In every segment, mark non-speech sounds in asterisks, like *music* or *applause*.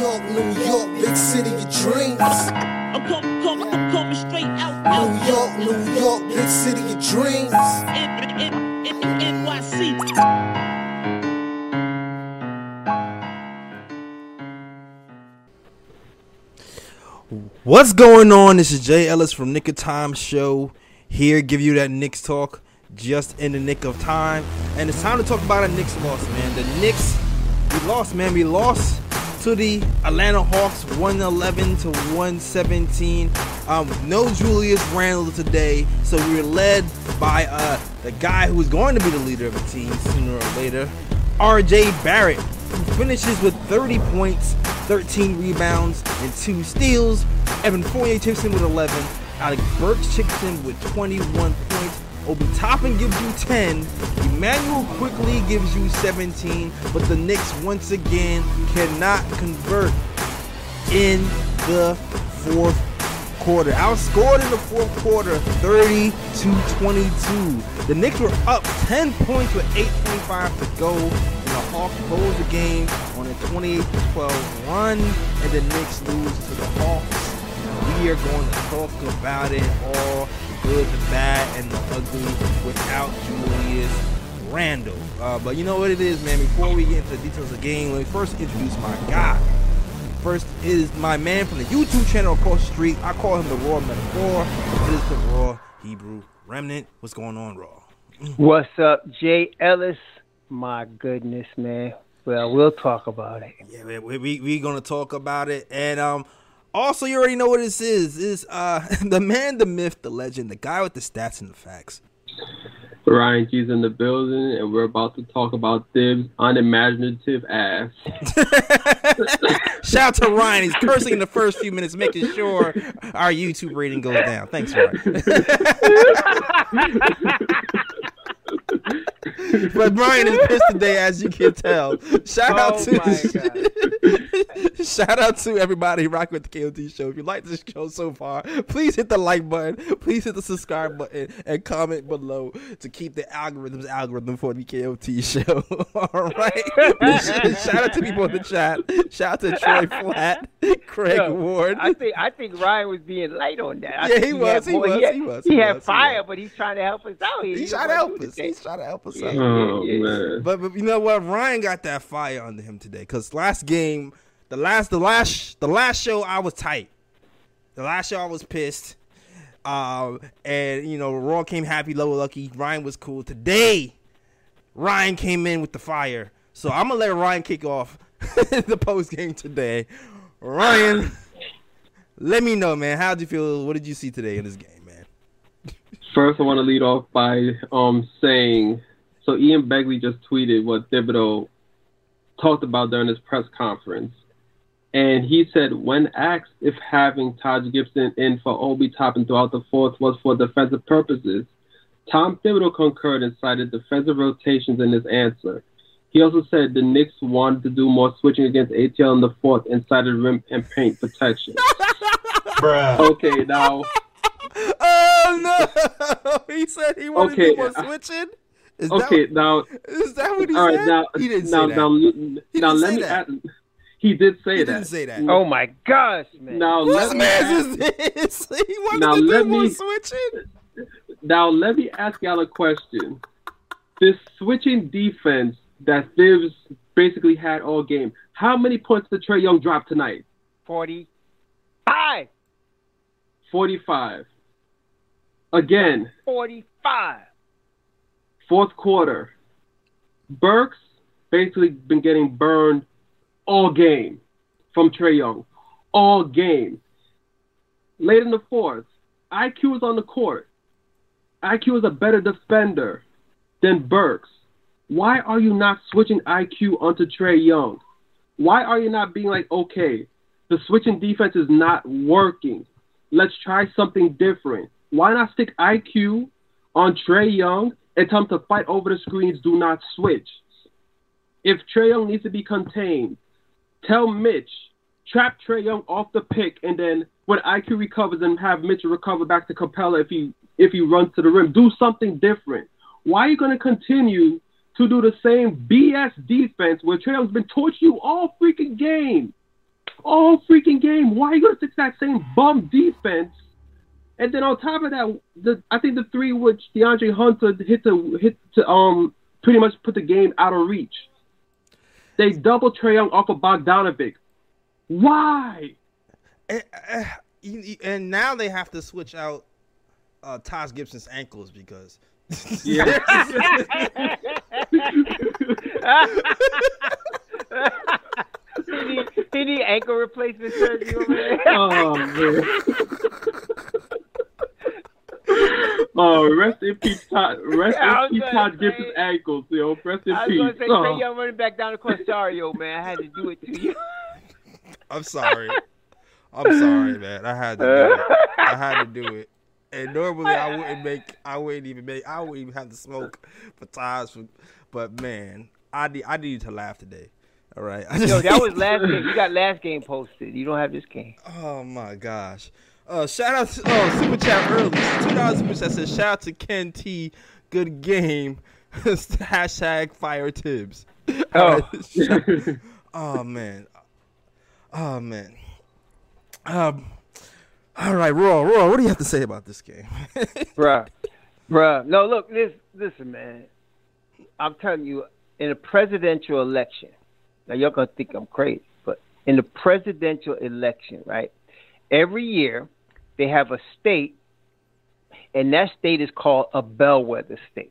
York, New York, big city of dreams. I'm coming, coming, I'm coming straight out, New York, New York, big city of dreams. NYC. What's going on? This is Jay Ellis from Knick of Time Show. Here, give you that Knicks talk just in the nick of time. And it's time to talk about a Knicks loss, man. The Knicks, we lost, man. We lost to the Atlanta Hawks 111 to 117. Um, no Julius Randle today, so we were led by uh, the guy who's going to be the leader of the team sooner or later, RJ Barrett, who finishes with 30 points, 13 rebounds, and two steals. Evan Fournier chips in with 11. Alec Burks chips in with 21 points. Obi Toppin gives you 10. Immanuel Quickley gives you 17. But the Knicks once again cannot convert in the fourth quarter. Outscored in the fourth quarter, 30 to 22. The Knicks were up 10 points with 8.25 to go, and the Hawks closed the game on a 28 12 run, and the Knicks lose to the Hawks. We are going to talk about it all good, the bad, and the ugly without Julius Randle. Uh, but you know what it is, man. Before we get into the details of the game, let me first introduce my guy. First is my man from the YouTube channel across the street. I call him the Raw Metaphor. It is the Raw Hebrew Remnant. What's going on, Raw? What's up, Jay Ellis? My goodness, man. Well, we'll talk about it. Yeah, man, we we we gonna talk about it, and um, also you already know what this is. Is uh *laughs* the man, the myth, the legend, the guy with the stats and the facts. Ryan G's in the building, and we're about to talk about Thibs' unimaginative ass. *laughs* Shout out to Ryan. He's cursing in the first few minutes, making sure our YouTube rating goes down. Thanks, Ryan. *laughs* *laughs* but Brian is pissed today, as you can tell. Shout out Oh to *laughs* shout out to everybody rocking with the KOT show. If you like this show so far, please hit the like button, please hit the subscribe button, and comment below to keep the algorithms algorithm for the KOT show. *laughs* All right. shout out to people in the chat. Shout out to Troy Flat, Craig Yo, Ward. I think I think Ryan was being light on that. I Yeah, he was, he more- was, had, he was, He he had fire, but he's trying to help us out. He He's trying to help us. He's trying to help us Yeah, out. Oh yeah, yeah. man. But, but you know what? Ryan got that fire under him today. Cause last game, the last, the last, the last show, I was tight. The last show, I was pissed. Um, and you know, Raw came happy, low lucky. Ryan was cool. Today, Ryan came in with the fire. So I'm gonna let Ryan kick off *laughs* the post game today. Ryan, let me know, man. How'd you feel? What did you see today in this game, man? First, I want to lead off by um saying, so Ian Begley just tweeted what Thibodeau talked about during his press conference, and he said when asked if having Taj Gibson in for Obi Toppin throughout the fourth was for defensive purposes, Tom Thibodeau concurred and cited defensive rotations in his answer. He also said the Knicks wanted to do more switching against ATL in the fourth and cited rim and paint protection. *laughs* Okay, now *laughs* Oh no! *laughs* He said he wanted Okay, to do more uh, switching. Is okay, that, now is that what he All said? right, now, he didn't now, say that. now, He now, didn't let say me that. add. He did say he that. didn't say that. Oh my gosh, man. Now Whose let me man ask, is this? *laughs* He wanted Now, to do let more me- switching. now let me ask y'all a question. This switching defense that Thibs basically had all game. How many points did Trae Young drop tonight? Forty-five. Forty-five. Again, Forty-five. Fourth quarter. Burks basically been getting burned all game from Trae Young. All game. Late in the fourth, IQ is on the court. IQ is a better defender than Burks. Why are you not switching IQ onto Trae Young? Why are you not being like, okay, the switching defense is not working. Let's try something different. Why not stick IQ on Trae Young tell to fight over the screens, do not switch? If Trae Young needs to be contained, tell Mitch, trap Trae Young off the pick, and then when IQ recovers and have Mitch recover back to Capela if he if he runs to the rim. Do something different. Why are you going to continue to do the same BS defense where Trae Young's been torching you all freaking game? all freaking game. Why are you going to stick that same bum defense? And then on top of that, the, I think the three which DeAndre Hunter hit to hit to um pretty much put the game out of reach. They double Trae Young off of Bogdanovic. Why? And, uh, you- you- and now they have to switch out uh, Taj Gibson's ankles because Yeah. *laughs* he, need, he need ankle replacement surgery over there. oh man. *laughs* Oh, rest in peace, Taj. Rest Yeah, I was in peace, Taj say- Gibson's ankles, yo. Rest in I was peace. gonna say, Oh. Trae Young running back down the court. Sorry, yo, man, I had to do it to you. *laughs* I'm sorry. I'm sorry, man. I had to do it. I had to do it. And normally I wouldn't make. I wouldn't even make. I wouldn't even have to smoke for Taj. For, but man, I need. I need to laugh today. All right. I *laughs* Yo, that was last game. You got last game posted. You don't have this game. Oh my gosh. Uh, shout out to oh, super chat early. Two dollars super chat says shout out to Ken T. Good game. *laughs* Hashtag fire Thibs. *laughs* Oh. *laughs* oh man. Oh man. Um. All right, Raw. Raw. What do you have to say about this game? bruh, bruh. No, look, this, listen, man. I'm telling you, in a presidential election, now you're gonna think I'm crazy, but in the presidential election, right? Every year, they have a state, and that state is called a bellwether state.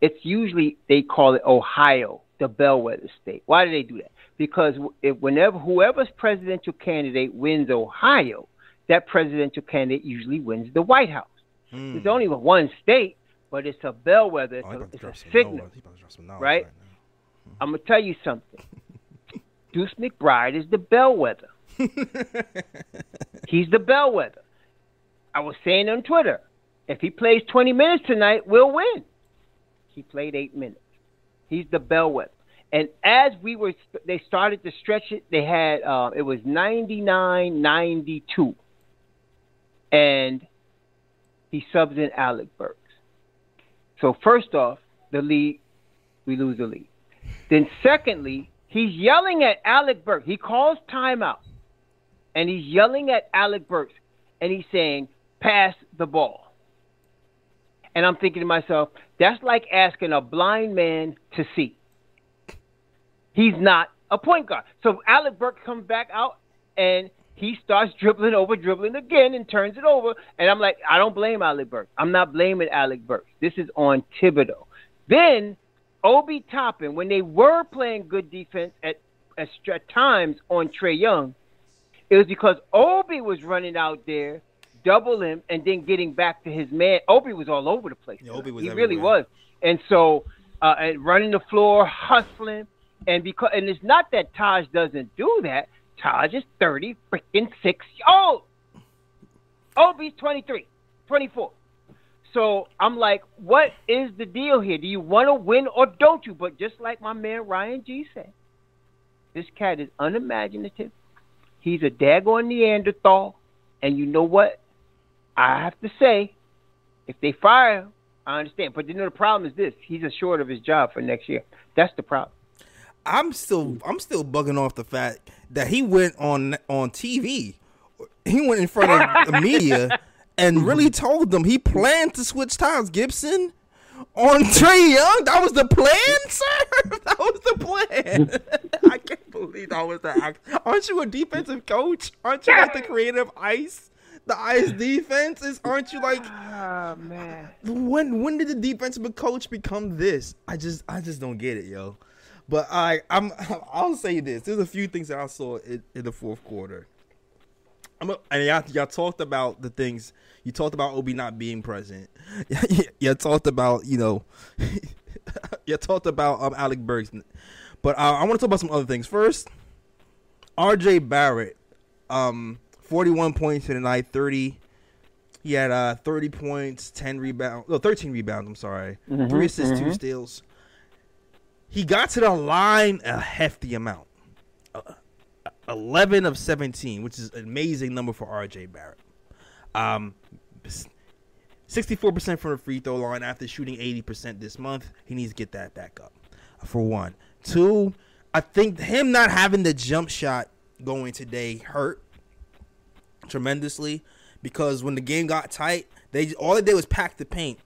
It's usually they call it Ohio, the bellwether state. Why do they do that? Because if, whenever whoever's presidential candidate wins Ohio, that presidential candidate usually wins the White House. Hmm. It's only one state, but it's a bellwether. It's Oh, he a, it's a signal. knowledge. He about to drop some knowledge right? now. I'm gonna tell you something. *laughs* Deuce McBride is the bellwether. *laughs* He's the bellwether. I was saying on Twitter, if he plays 20 minutes tonight, we'll win. He played eight minutes. He's the bellwether. And as we were, they started to stretch it. They had uh, it was 99-92, and he subs in Alec Burks. So first off, the lead, we lose the lead. Then secondly, he's yelling at Alec Burks. He calls timeout, and he's yelling at Alec Burks, and he's saying, "Pass the ball." And I'm thinking to myself, that's like asking a blind man to see. He's not a point guard. So Alec Burks comes back out and he starts dribbling over, dribbling again, and turns it over. And I'm like, I don't blame Alec Burks. I'm not blaming Alec Burks. This is on Thibodeau. Then Obi Toppin, when they were playing good defense at, at times on Trae Young, it was because Obi was running out there, double him, and then getting back to his man. Obi was all over the place. Yeah, Obi was he really was. And so, uh, and running the floor, hustling, and because and it's not that Taj doesn't do that. Taj is thirty freaking six. Oh, Obi's 23, 24. So I'm like, what is the deal here? Do you want to win or don't you? But just like my man Ryan G said, this cat is unimaginative. He's a daggone Neanderthal. And you know what? I have to say, if they fire him, I understand. But you know the problem is this: he's assured of his job for next year. That's the problem. I'm still I'm still bugging off the fact that he went on on TV. He went in front of the *laughs* media and really told them he planned to switch Taj Gibson on Trae Young. That was the plan, *laughs* sir. That was the plan. *laughs* I can't believe that was the act. Aren't you a defensive coach? Aren't you like the creative ice? The ice defense is. Aren't you like Oh man. when? When did the defensive coach become this? I just I just don't get it, yo. But I I'm *laughs* I'll say this. There's a few things that I saw in, in the fourth quarter. I'm a, and y'all, y'all talked about the things you talked about Obi not being present. *laughs* you talked about you know *laughs* you talked about um Alec Burks, but uh, I want to talk about some other things first. R.J. Barrett, um, 41 points in the night, 30. He had uh 30 points, 10 rebounds, no 13 rebounds. I'm sorry, three assists, two steals. He got to the line a hefty amount. Uh, 11 of 17, which is an amazing number for RJ Barrett. Um, 64% from the free throw line after shooting 80% this month. He needs to get that back up, for one. Two, I think him not having the jump shot going today hurt tremendously because when the game got tight, they all they did was pack the paint.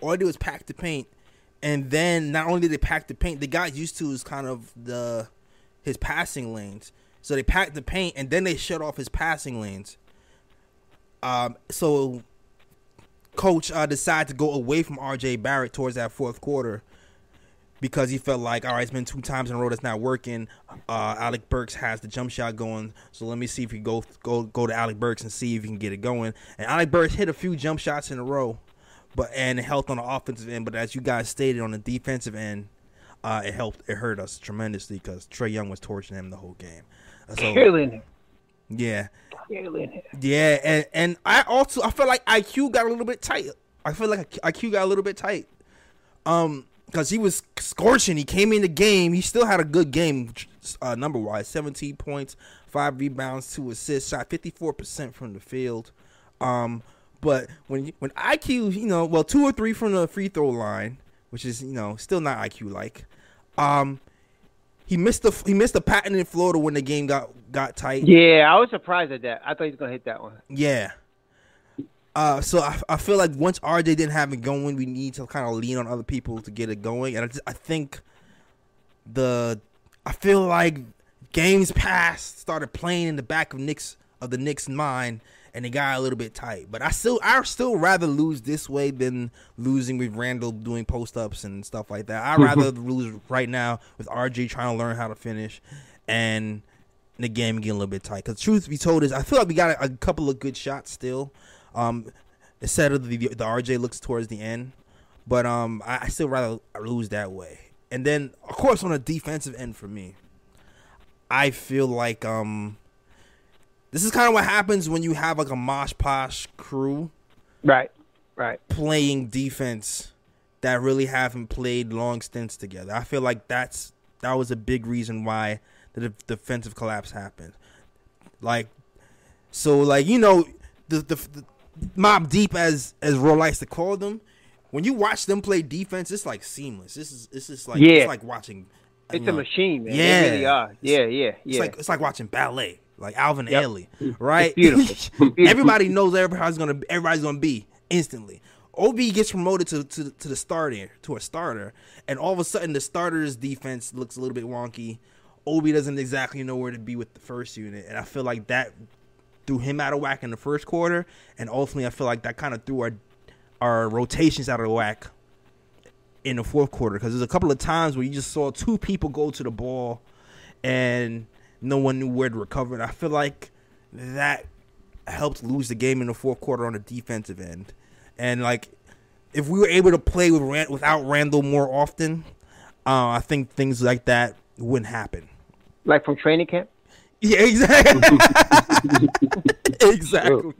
All they did was pack the paint, and then not only did they pack the paint, they got used to his kind of the his passing lanes. So they packed the paint, and then they shut off his passing lanes. Um, so coach uh, decided to go away from R.J. Barrett towards that fourth quarter because he felt like, all right, it's been two times in a row that's not working. Uh, Alec Burks has the jump shot going, so let me see if you go go go to Alec Burks and see if you can get it going. And Alec Burks hit a few jump shots in a row, but and it helped on the offensive end. But as you guys stated on the defensive end, uh, it helped. It hurt us tremendously because Trae Young was torching him the whole game. So Killing him. yeah, Killing him. yeah, and and I also I feel like IQ got a little bit tight. I feel like IQ got a little bit tight. Um, because he was scorching. He came in the game. He still had a good game, uh, number wise. Seventeen points, five rebounds, two assists, shot fifty four percent from the field. Um, but when when IQ, you know, well, two or three from the free throw line, which is you know still not IQ like. Um, he missed the he missed the patent in Florida when the game got got tight. Yeah, I was surprised at that. I thought he was gonna hit that one. Yeah. Uh, so I, I feel like once RJ didn't have it going, we need to kind of lean on other people to get it going, and I, just, I think the I feel like games past started playing in the back of Knicks of the Knicks' mind, and it got a little bit tight. But I still I still rather lose this way than losing with Randle doing post ups and stuff like that. I'd rather lose right now with RJ trying to learn how to finish, and the game getting a little bit tight. Because truth be told is, I feel like we got a, a couple of good shots still. Um, instead of the the RJ looks towards the end, but um, I, I still rather lose that way. And then, of course, on the defensive end for me, I feel like um, this is kind of what happens when you have like a mosh posh crew Right. Right. playing defense that really haven't played long stints together. I feel like that's that was a big reason why the de- defensive collapse happened. Like, so like you know the the, the mob deep as as Ro likes to call them. When you watch them play defense, it's like seamless. This is this is like Yeah. it's like watching. It's you a machine, man. Yeah. They really are. Yeah, yeah, It's like it's like watching ballet, like Alvin Yep. Ailey, right? *laughs* beautiful. Everybody knows everybody's gonna everybody's gonna be instantly. Ob gets promoted to, to to the starter to a starter, and all of a sudden the starter's defense looks a little bit wonky. Ob doesn't exactly know where to be with the first unit, and I feel like that threw him out of whack in the first quarter, and ultimately I feel like that kind of threw our our rotations out of whack in the fourth quarter because there's a couple of times where you just saw two people go to the ball and no one knew where to recover. And I feel like that helped lose the game in the fourth quarter on the defensive end. And like, if we were able to play with Rand- without Randle more often, uh, I think things like that wouldn't happen. like from training camp. Yeah, exactly. *laughs* exactly.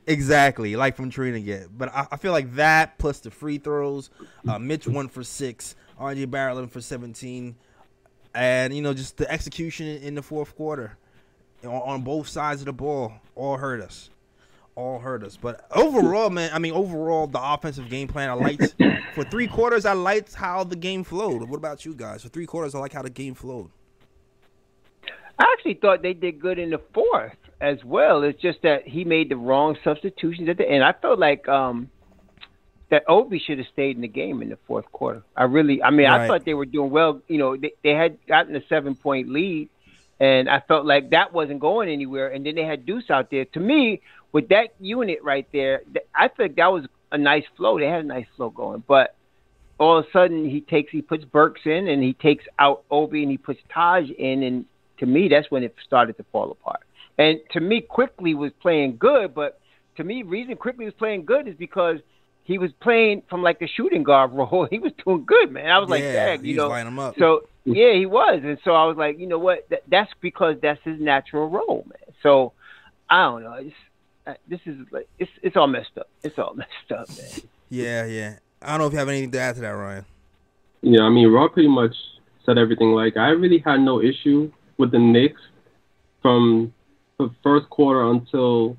*laughs* exactly. Like from training it. But I, I feel like that plus the free throws, uh, Mitch one for six, RJ Barrett eleven for seventeen, and you know just the execution in the fourth quarter on, on both sides of the ball all hurt us. All hurt us. But overall, man, I mean overall the offensive game plan I liked for three quarters I liked how the game flowed. What about you guys? For three quarters I like how the game flowed. I actually thought they did good in the fourth as well. It's just that he made the wrong substitutions at the end. I felt like um that Obi should have stayed in the game in the fourth quarter. I really, I mean, Right. I thought they were doing well. You know, they, they had gotten a seven point lead, and I felt like that wasn't going anywhere. And then they had Deuce out there. To me, with that unit right there, I think that was a nice flow. They had a nice flow going, but all of a sudden he takes he puts Burks in and he takes out Obi and he puts Taj in and to me that's when it started to fall apart. And to me Quickley was playing good, but to me reason Quickley was playing good is because he was playing from like the shooting guard *laughs* role. He was doing good, man. I was like, yeah, dang, he you was know. lining them up. So yeah, he was, and so I was like, you know what? That, that's because that's his natural role, man. So I don't know. It's, uh, this is like it's it's all messed up. It's all *laughs* messed up, man. Yeah, yeah. I don't know if you have anything to add to that, Ryan. Yeah, I mean, Raw pretty much said everything. Like, I really had no issue with the Knicks from the first quarter until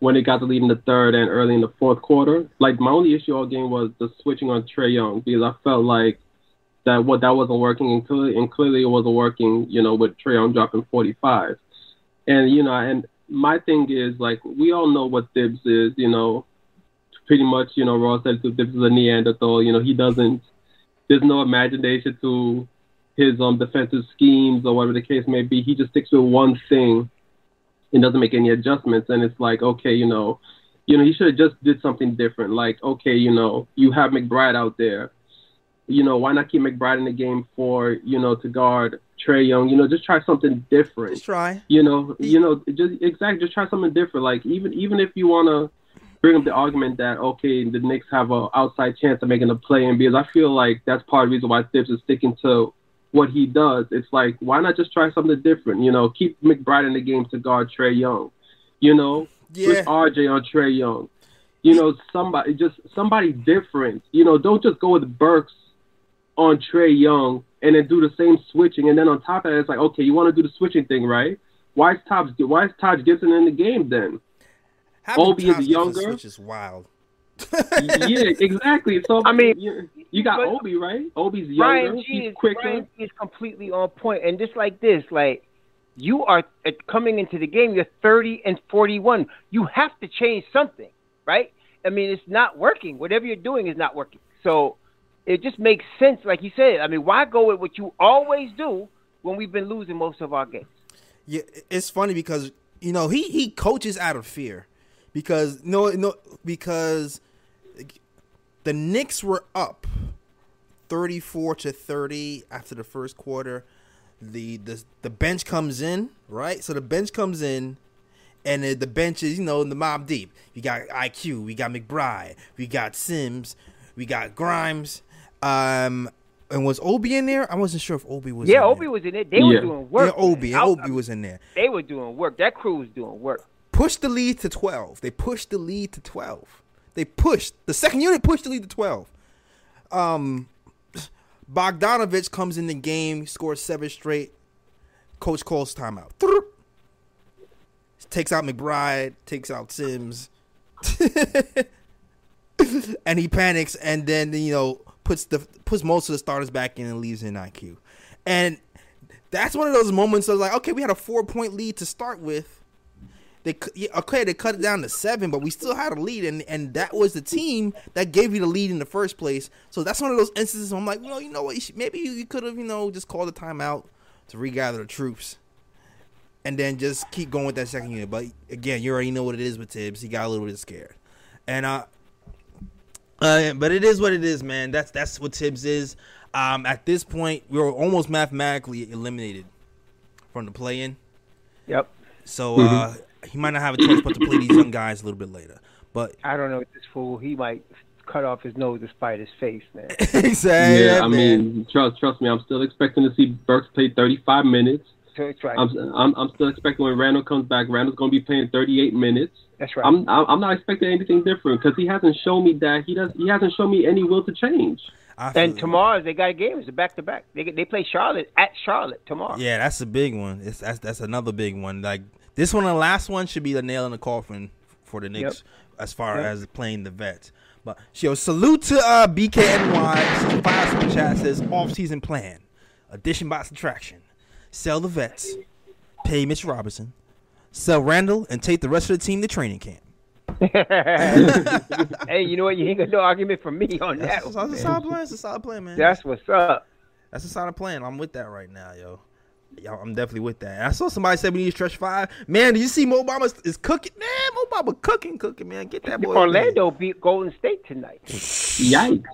when they got the lead in the third and early in the fourth quarter. Like, my only issue all game was the switching on Trae Young because I felt like that what that wasn't working, and clearly, and clearly it wasn't working. You know, with Trae Young dropping 45, and you know, and my thing is like we all know what Thibs is. You know, pretty much. You know, Ross said Thibs is a Neanderthal. You know, he doesn't. There's no imagination to his um defensive schemes or whatever the case may be. He just sticks with one thing and doesn't make any adjustments. And it's like, okay, you know, you know, he should have just did something different. Like, okay, you know, you have McBride out there. You know, why not keep McBride in the game for, you know, to guard Trae Young? You know, just try something different. Just try. You know, you know, just exactly just try something different. Like even even if you wanna bring up the argument that okay, the Knicks have a outside chance of making a play in because I feel like that's part of the reason why Thibs is sticking to what he does. It's like why not just try something different? You know, keep McBride in the game to guard Trae Young. You know, Yeah. put RJ on Trae Young. You know, somebody just somebody different. You know, don't just go with Burks on Trae Young and then do the same switching. And then on top of that, it's like, okay, you want to do the switching thing, right? Why is Taj Why is Taj Gibson in the game then? Having Obi is younger. Switch is wild. *laughs* yeah, exactly. So I mean, you, you got but- Obi, right? Obi's younger. Ryan G He's is quicker. Ryan G is completely on point, and just like this, like you are uh, coming into the game, you're 30 and 41. You have to change something, right? I mean, it's not working. Whatever you're doing is not working. So it just makes sense, like you said. I mean, why go with what you always do when we've been losing most of our games? Yeah, it's funny because you know he he coaches out of fear because no no because the Knicks were up 34 to 30 after the first quarter. The the the bench comes in, right? So the bench comes in and the, the bench is, you know, the mob deep. We got IQ, we got McBride, we got Sims, we got Grimes. Um and was Obi in there? I wasn't sure if Obi was Yeah, in Obi there. was in it. They were doing work. Yeah, Obi. man. I- Obi was in there. They were doing work. That crew was doing work. pushed the lead to 12. They pushed the lead to 12. They pushed the second unit pushed to lead to 12. Um Bogdanovich comes in the game, scores seven straight. Coach calls timeout. Takes out McBride, takes out Sims. *laughs* and he panics and then you know puts the puts most of the starters back in and leaves in IQ. And that's one of those moments of like, okay, we had a four point lead to start with. They okay, they cut it down to seven, but we still had a lead, and and that was the team that gave you the lead in the first place. So that's one of those instances. Where I'm like, well, you know what? You should, maybe you, you could have, you know, just called a timeout to regather the troops, and then just keep going with that second unit. But again, you already know what it is with Thibs. He got a little bit scared, and uh, uh, but it is what it is, man. That's that's what Thibs is. Um, at this point, we were almost mathematically eliminated from the play-in. Yep. So uh, he might not have a choice but to play these young guys a little bit later. But I don't know this fool. He might cut off his nose to spite his face, man. *laughs* exactly, Yeah, I mean, trust trust me, I'm still expecting to see Burks play 35 minutes. That's right. I'm, I'm I'm still expecting when Randle comes back, Randle's going to be playing 38 minutes. That's right. I'm I'm I'm not expecting anything different because he hasn't shown me that he does he hasn't shown me any will to change. I feel and it. tomorrow they got a game. It's a back to back. They they play Charlotte at Charlotte tomorrow. yeah, that's a big one. It's that's that's another big one. Like this one, and the last one should be the nail in the coffin for the Knicks as far Yep. as playing the vets. But yo, salute to uh, BKNY. Five super chat says off season plan, addition by subtraction, sell the vets, pay Mitch Robinson, sell Randle, and take the rest of the team to training camp. *laughs* hey, you know what? You ain't got no argument from me on that. That's, one, that's a solid plan. It's a solid plan, man. That's what's up. That's a solid plan. I'm with that right now, yo. Yo, I'm definitely with that. And I saw somebody say we need to stretch five. Man, do you see Mo Bamba is cooking? Man, Mo Bamba cooking, cooking, man. Get that boy. Orlando beat Golden State tonight. Yikes!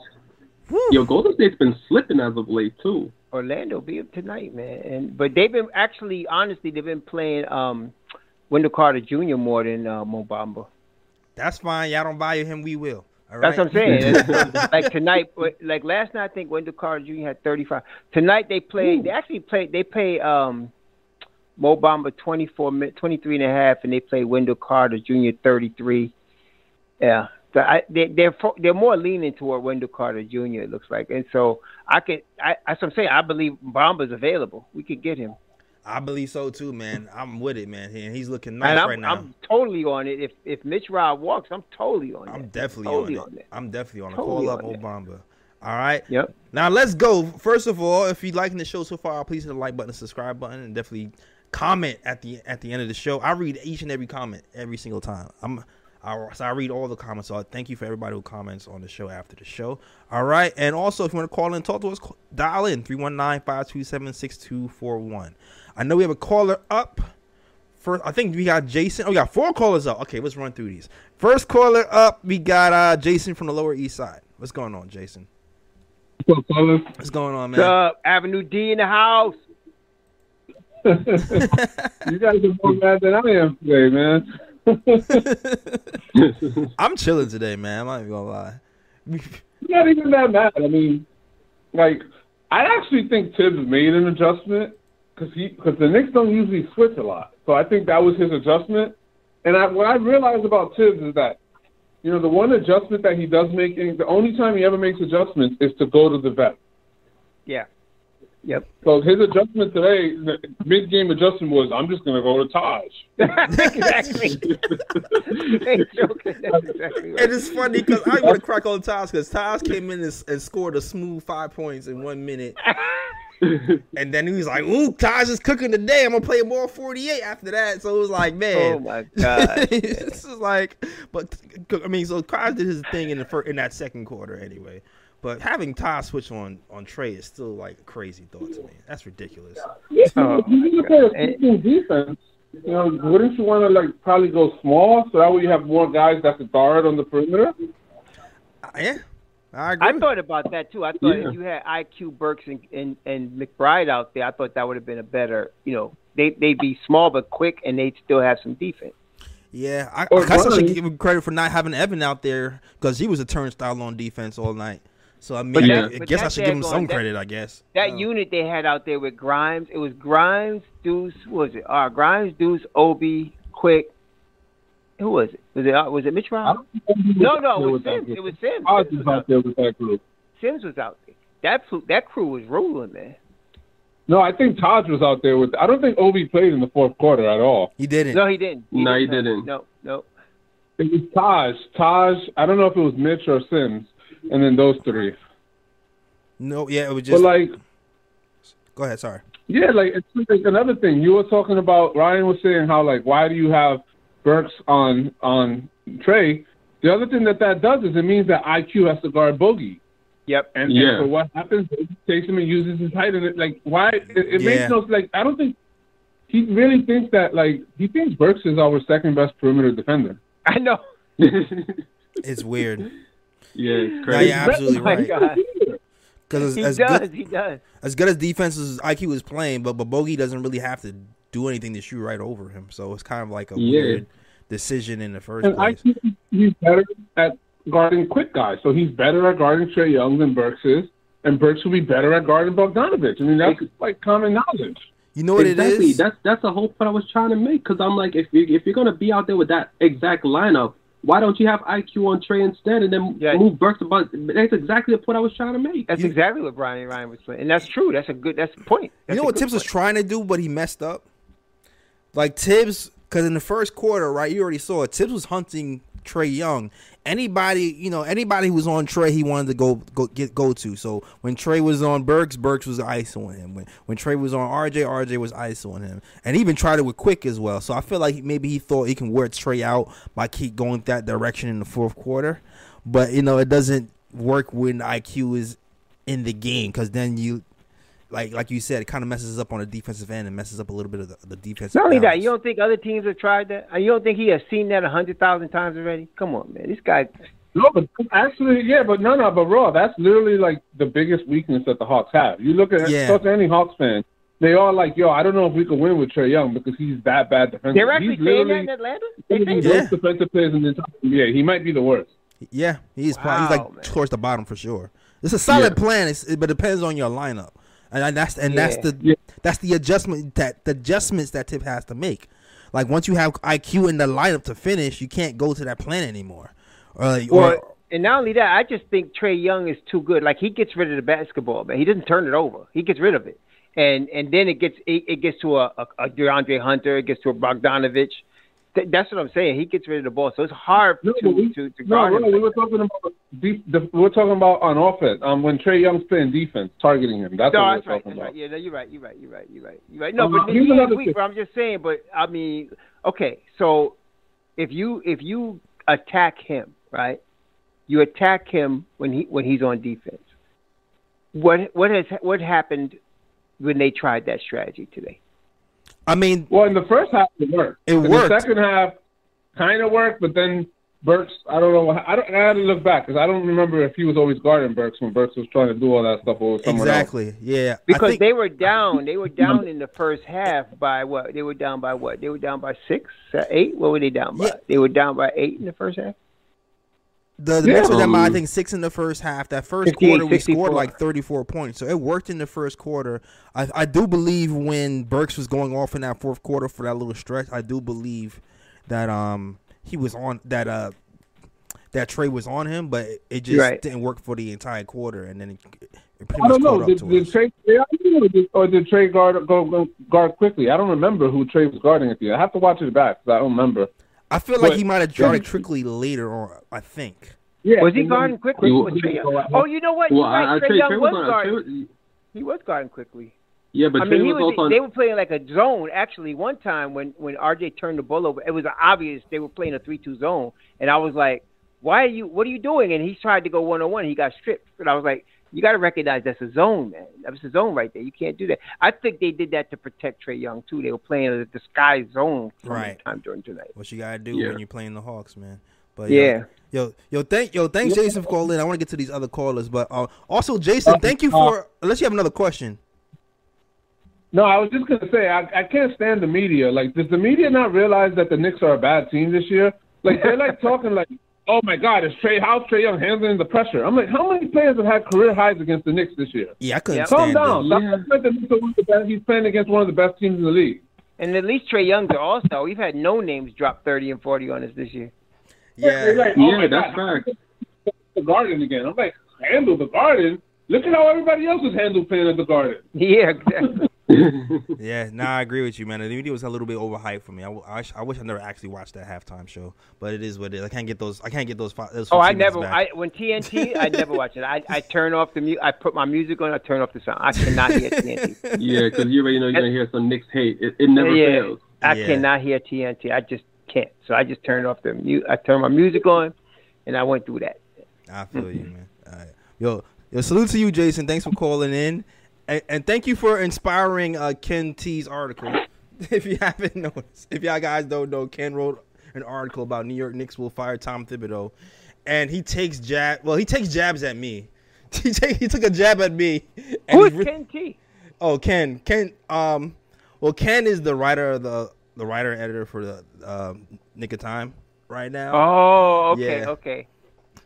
Woo. Yo, Golden State's been slipping as of late too. Orlando beat them tonight, man. And but they've been actually, honestly, they've been playing um, Wendell Carter Jr. more than uh, Mo Bamba. That's fine. Y'all don't value him. We will. All right. That's what I'm saying. *laughs* Like tonight, like last night, I think Wendell Carter Jr. had 35. Tonight they played. They actually played. They played um, Mo Bamba 24 min- 23 and a half, and they played Wendell Carter Jr. 33. Yeah, So I, they, they're they're more leaning toward Wendell Carter Jr. It looks like, and so I could. I, that's what I'm saying. I believe Bamba's available. We could get him, I believe so too, man. I'm with it, man. And he's looking nice I'm right now. I'm totally on it. If if Mitch Rob walks, I'm totally on it. I'm definitely totally on, on it. it. I'm definitely on it. Totally Call up on. Obama. All right. Yep. Now let's go. First of all, if you're liking the show so far, please hit the like button, the subscribe button, and definitely comment at the at the end of the show. I read each and every comment every single time. I'm I, so I read all the comments. So thank you for everybody who comments on the show after the show. All right. And also, if you want to call in talk to us, call- dial in 319-527-6241. I know we have a caller up. First, I think we got Jason. Oh, we got four callers up. Okay, let's run through these. First caller up, we got uh Jason from the Lower East Side. What's going on, Jason? What's up, fellas? What's going on, man? What's up? Avenue D in the house. *laughs* you guys are more mad than I am today, man. *laughs* I'm chilling today, man. I'm not even gonna lie. *laughs* Not even that mad. I mean, like, I actually think Thibs made an adjustment because he because the Knicks don't usually switch a lot. So I think that was his adjustment. And I, what I realized about Thibs is that, you know, the one adjustment that he does make, and the only time he ever makes adjustments is to go to the vet. Yeah. Yep. So his adjustment today, the mid-game adjustment was, I'm just going to go to Taj. *laughs* exactly. *laughs* Ain't joking. That's exactly right. And it's funny because I want to crack on Taj because Taj came in and, and scored a smooth five points in one minute. *laughs* *laughs* and then he was like, Ooh, Taj is cooking today. I'm going to play more 48 after that. So it was like, man. Oh my god. *laughs* this is like, but I mean, so Taj did his thing in the first, in that second quarter anyway. But having Taj switch on on Trae is still like a crazy thought to me. That's ridiculous. Oh, If you look my at God. a switching defense, you know, wouldn't you want to like probably go small so that way you have more guys that can guard on the perimeter? Uh, Yeah, I agree. I thought about that too. I thought Yeah. if you had IQ Burks and, and and McBride out there, I thought that would have been a better. You know, they they'd be small but quick, and they'd still have some defense. Yeah, I, Or I guess I should give him credit for not having Evan out there because he was a turnstile on defense all night. So I mean, But I, that- I guess I should give him daggone- some that- credit. I guess That Uh, unit they had out there with Grimes, it was Grimes, Deuce, what was it? Uh, Grimes, Deuce, Obi, Quick. Who was it? Was it uh, was it Mitch I Rob? don't think he was No, no, it was Sims. It was Sims. Taj was was out out, there with that group. Sims was out there. That fl- that crew was rolling, man. No, I think Taj was out there with. I don't think Obi played in the fourth quarter at all. he didn't. No, he didn't. No, he not. didn't. No, no. It was Taj. Taj. I don't know if it was Mitch or Sims, and then those three. No, yeah, it was But just. like, go ahead. Sorry. yeah, like it's like another thing. You were talking about. Ryan was saying how like why do you have Burks on on Trae? The other thing that that does is it means that IQ has to guard Bogey. Yep. And, Yeah. and so what happens? He takes him and uses his height, and it like why? It, it Yeah. makes no like. I don't think he really thinks that like he thinks Burks is our second best perimeter defender. *laughs* I know. *laughs* It's weird. Yeah, it's No, crazy. you're absolutely Oh my right. God. *laughs* Because He as, does. good He does. as good as defense as IQ is playing, but but Bogey doesn't really have to do anything to shoot right over him. So it's kind of like a Yeah. weird decision in the first And place. IQ he's better at guarding quick guys, so he's better at guarding Trae Young than Burks is, and Burks will be better at guarding Bogdanovich. I mean that's like common knowledge. You know what exactly. it is? That's that's the whole point I was trying to make. Because I'm like, if you if you're gonna be out there with that exact lineup, why don't you have IQ on Trae instead and then Yeah. move Burks about? That's exactly the point I was trying to make. That's You- exactly what Brian Ryan was saying, and that's true. That's a good. That's the point. You know what good Thibs was trying to do, but he messed up. Like Thibs, because in the first quarter, right, you already saw it. Thibs was hunting Trae Young. Anybody, you know, anybody who was on Trae, he wanted to go go get go to. So when Trae was on Burks, Burks was ISOing him. When when Trae was on RJ, RJ was ISOing him. And even tried it with Quick as well. So I feel like maybe he thought he can wear Trae out by keep going that direction in the fourth quarter. But you know, it doesn't work when IQ is in the game because then you like like you said, it kind of messes up on the defensive end and messes up a little bit of the, the defensive. Not only that, you don't think other teams have tried that? Uh, You don't think he has seen that a hundred thousand times already? Come on, man. This guy. No, but actually, yeah, but no, no, but Raw, that's literally like the biggest weakness that the Hawks have. You look at Yeah. talk to any Hawks fan, they are like, yo, I don't know if we can win with Trae Young because he's that bad defensively. They're actually he's saying that literally in Atlanta. They of say the that. Yeah. defensive players in the entire NBA. He might be the worst. yeah, he's probably, he's like man. towards the bottom for sure. It's a solid Yeah. plan, it's, it, but it depends on your lineup, and, and that's and that's the Yeah. that's the adjustment that the adjustments that Tip has to make. Like once you have IQ in the lineup to finish, you can't go to that plan anymore. Or, like- or- and not only that, I just think Trae Young is too good. Like he gets rid of the basketball, man. He doesn't turn it over. He gets rid of it, and and then it gets it, it gets to a, a, a DeAndre Hunter. It gets to a Bogdanovich. Th- That's what I'm saying. He gets rid of the ball, so it's hard No, to, we, to, to no, guard no, him. we were talking about de- the, we were talking about on offense. Um, when Trae Young's playing defense, targeting him. That's No, what that's right. talking That's about. right. Yeah, no, you're right. You're right. You're right. You're right. You're right. No, Um, but here's he is weak. thing. But I'm just saying. But I mean, okay. So if you if you attack him, right? You attack him when he when he's on defense. What what has what happened when they tried that strategy today? I mean, Well, in the first half, it worked. It in worked. the second half, kind of worked, but then Burks. I don't know. I don't. I had to look back because I don't remember if he was always guarding Burks when Burks was trying to do all that stuff or someone else. exactly. Yeah. Because think, they were down. They were down in the first half by what? They were down by what? They were down by six, uh, eight. What were they down by? Yeah. They were down by eight in the first half. The, the Yeah. Knicks were down by, I think six in the first half. That first 58, quarter, we 64. scored like 34 points, so it worked in the first quarter. I, I do believe when Burks was going off in that fourth quarter for that little stretch, I do believe that um he was on that uh that trade was on him, but it, it just Right. didn't work for the entire quarter, and then it, it pretty I much don't caught know. up Did, to did us. Trae stay out there or did, or did Trae guard go, go guard Quickley? I don't remember who Trae was guarding at the end. I have to watch it back 'cause I don't remember. I feel like but- he might have tried it trickly later on. I think. Yeah, Was he and then- guarding Quickley? You- Was Trae Young- Oh, you know what? Well, right. I, I Trae Trey, Young Trae was was guarding. Trae, He was guarding Quickley. yeah, but I Trae mean, he was, was. on. They were playing like a zone. Actually, one time when when RJ turned the ball over, it was obvious they were playing a three-two zone, and I was like, "Why are you? What are you doing?" And he tried to go one-on-one. He got stripped, and I was like, "You got to recognize that's a zone, man. That's a zone right there. You can't do that." I think they did that to protect Trae Young too. They were playing a disguised zone from Right. time during tonight. What you gotta do Yeah. when you're playing the Hawks, man. But Yeah. Yo, yo, thank yo, thanks Jason for calling in. I want to get to these other callers, but uh, also Jason, thank you for. Unless you have another question. No, I was just gonna say I, I can't stand the media. Like, does the media not realize that the Knicks are a bad team this year? Like, they're like talking like, "Oh my God, is Trae? How's Trae Young handling the pressure?" I'm like, how many players have had career highs against the Knicks this year? Yeah, I couldn't Yeah. Calm down. Yeah. like the Knicks are one of the best. He's playing against one of the best teams in the league. And at least Trae Young's an all-star. We've had no names drop thirty and forty on us this year. Yeah, like, oh Yeah, that's God, facts. The Garden again. I'm like, handle the Garden. Look at how everybody else is handled playing at the Garden. *laughs* Yeah, exactly. Yeah. Nah, I agree with you, man. The video was a little bit overhyped for me. I, w- I, sh- I wish I never actually watched that halftime show, but it is what it is. I can't get those. I can't get those. Fi- those Oh, I never. I when TNT, I never watch it. I I turn off the mu I put my music on. I turn off the sound. I cannot hear TNT. yeah, because you already know you're gonna hear some Knicks hate. It, it never yeah, fails. I Yeah. cannot hear TNT. I just can't. So I just turned off the mu I turned my music on, and I went through that. I feel you, man. All right. Yo, yo, salute to you, Jason. Thanks for calling in, and, and thank you for inspiring uh, Ken T's article. *laughs* If you haven't noticed, if y'all guys don't know, Ken wrote an article about New York Knicks will fire Tom Thibodeau, and he takes jab. Well, he takes jabs at me. *laughs* He take, he took a jab at me. and Who's re- Ken T? Oh, Ken. Ken. Um. Well, Ken is the writer of the the writer and editor for the um, Knick of Time right now. Oh, okay, Yeah. okay.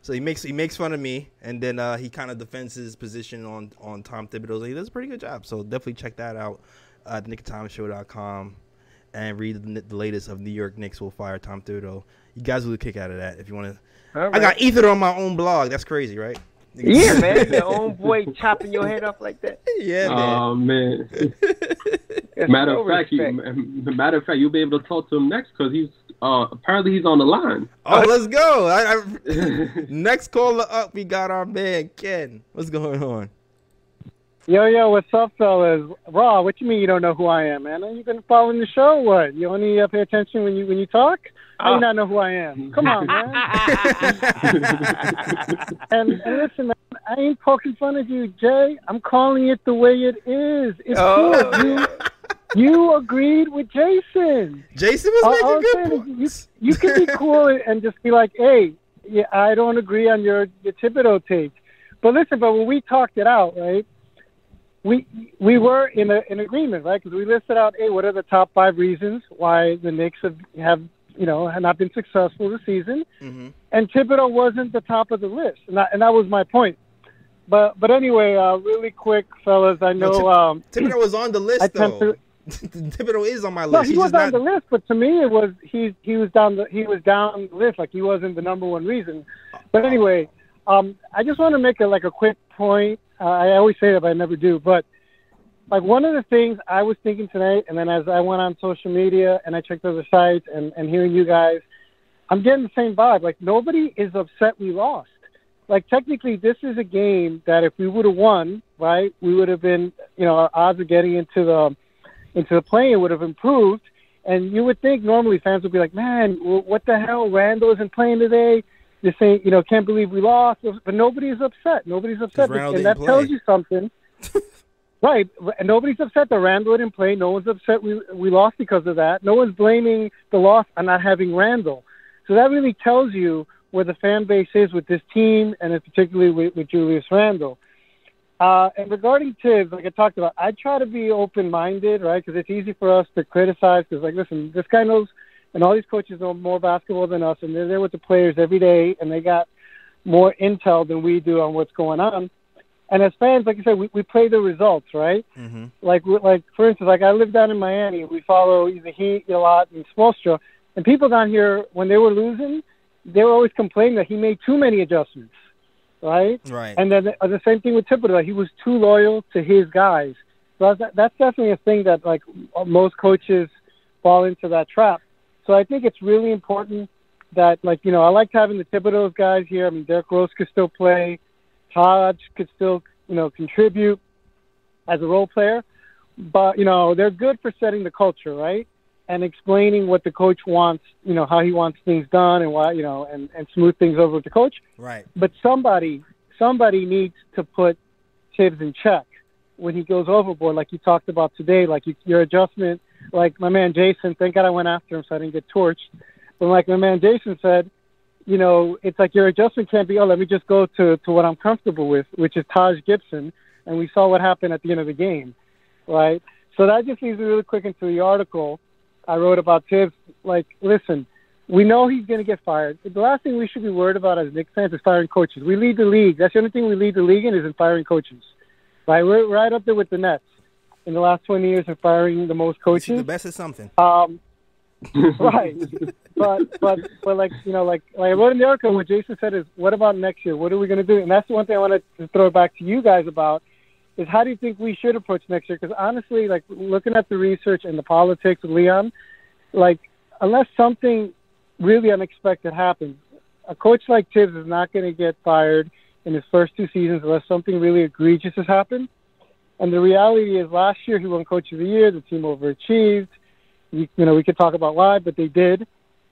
So he makes he makes fun of me, and then uh, he kind of defends his position on on Tom Thibodeau. He does a pretty good job. So definitely check that out at nickoftimeshow.com and read the, the latest of New York Knicks will fire Tom Thibodeau. You guys will kick out of that if you want to. All I got Ether on my own blog. That's crazy, right? Yeah, *laughs* man, your own boy chopping your head off like that. yeah, man. Oh man. *laughs* That's matter no of fact, you, matter of fact, you'll be able to talk to him next because he's uh apparently he's on the line. oh, let's go. I, I, *laughs* next caller up, we got our man Ken. What's going on? Yo, yo, what's up, fellas? Raw, what you mean you don't know who I am, man? Are you been following the show? What? You only uh, pay attention when you when you talk? How Oh. you not know who I am? Come on, man. *laughs* and, and listen, man, I ain't poking fun of you, Jay. I'm calling it the way it is. It's Oh. cool. You, you agreed with Jason. Jason was making all good points. You can be cool and just be like, hey, yeah, I don't agree on your, your Thibodeau take. But listen, but when we talked it out, right, we we were in a, in agreement, right? Because we listed out, hey, what are the top five reasons why the Knicks have, have you know, have not been successful this season? Mhm. And Thibodeau wasn't the top of the list, and that, and that was my point. But but anyway, uh, really quick, fellas, I know. Tip- um, Thibodeau was on the list I though. to- *laughs* Thibodeau is on my list. no, he He's was on not- the list, but to me, it was he he was down the he was down the list, like he wasn't the number one reason. But anyway, um, I just want to make a like a quick point. Uh, I always say that, but I never do. But like one of the things I was thinking tonight, and then as I went on social media and I checked other sites and, and hearing you guys, I'm getting the same vibe. Like nobody is upset we lost. Like technically, this is a game that if we would have won, right, we would have been, you know, our odds of getting into the into the play would have improved. And you would think normally fans would be like, man, what the hell? Randle isn't playing today. This ain't, you know, can't believe we lost. But nobody's upset. Nobody's upset. And that didn't tells play. you something. *laughs* right. Nobody's upset that Randle didn't play. No one's upset we, we lost because of that. No one's blaming the loss on not having Randle. So that really tells you where the fan base is with this team and particularly with, with Julius Randle. Uh, and regarding Thibs, like I talked about, I try to be open-minded, right? Because it's easy for us to criticize. Because, like, listen, this guy knows, and all these coaches know more basketball than us, and they're there with the players every day, and they got more intel than we do on what's going on. And as fans, like I said, we, we play the results, right? Mm-hmm. Like, like for instance, like I live down in Miami. We follow the Heat a lot and Spoelstra, and people down here when they were losing, they were always complaining that he made too many adjustments, right? Right. And then uh, the same thing with Thibodeau. like, He was too loyal to his guys. So that's, that's definitely a thing that like most coaches fall into that trap. So I think it's really important that like you know I liked having the Thibodeau's guys here. I mean Derrick Rose could still play, Taj could still you know contribute as a role player, but you know they're good for setting the culture right and explaining what the coach wants. You know how he wants things done and why you know and and smooth things over with the coach Right. but somebody somebody needs to put Thibs in check when he goes overboard, like you talked about today. Like you, your adjustment, like my man Jason. Thank God I went after him so I didn't get torched. But like my man Jason said, you know, it's like your adjustment can't be, oh, let me just go to to what I'm comfortable with, which is Taj Gibson, and we saw what happened at the end of the game, right? So that just leads me really quick into the article I wrote about Thibs. Like, listen, we know he's going to get fired. The last thing we should be worried about as Knicks fans is firing coaches. We lead the league. That's the only thing we lead the league in is in firing coaches. Right? We're right up there with the Nets in the last 20 years of firing the most coaches. the best is something. Um, *laughs* right. But but but like you know like like I wrote in the article what Jason said is what about next year? What are we going to do? And that's the one thing I wanted to throw back to you guys about is how do you think we should approach next year? Because honestly, like looking at the research and the politics with Leon, like unless something really unexpected happens, a coach like Thibs is not going to get fired in his first two seasons unless something really egregious has happened. And the reality is, last year he won Coach of the Year. The team overachieved. You, you know, we could talk about why, but they did.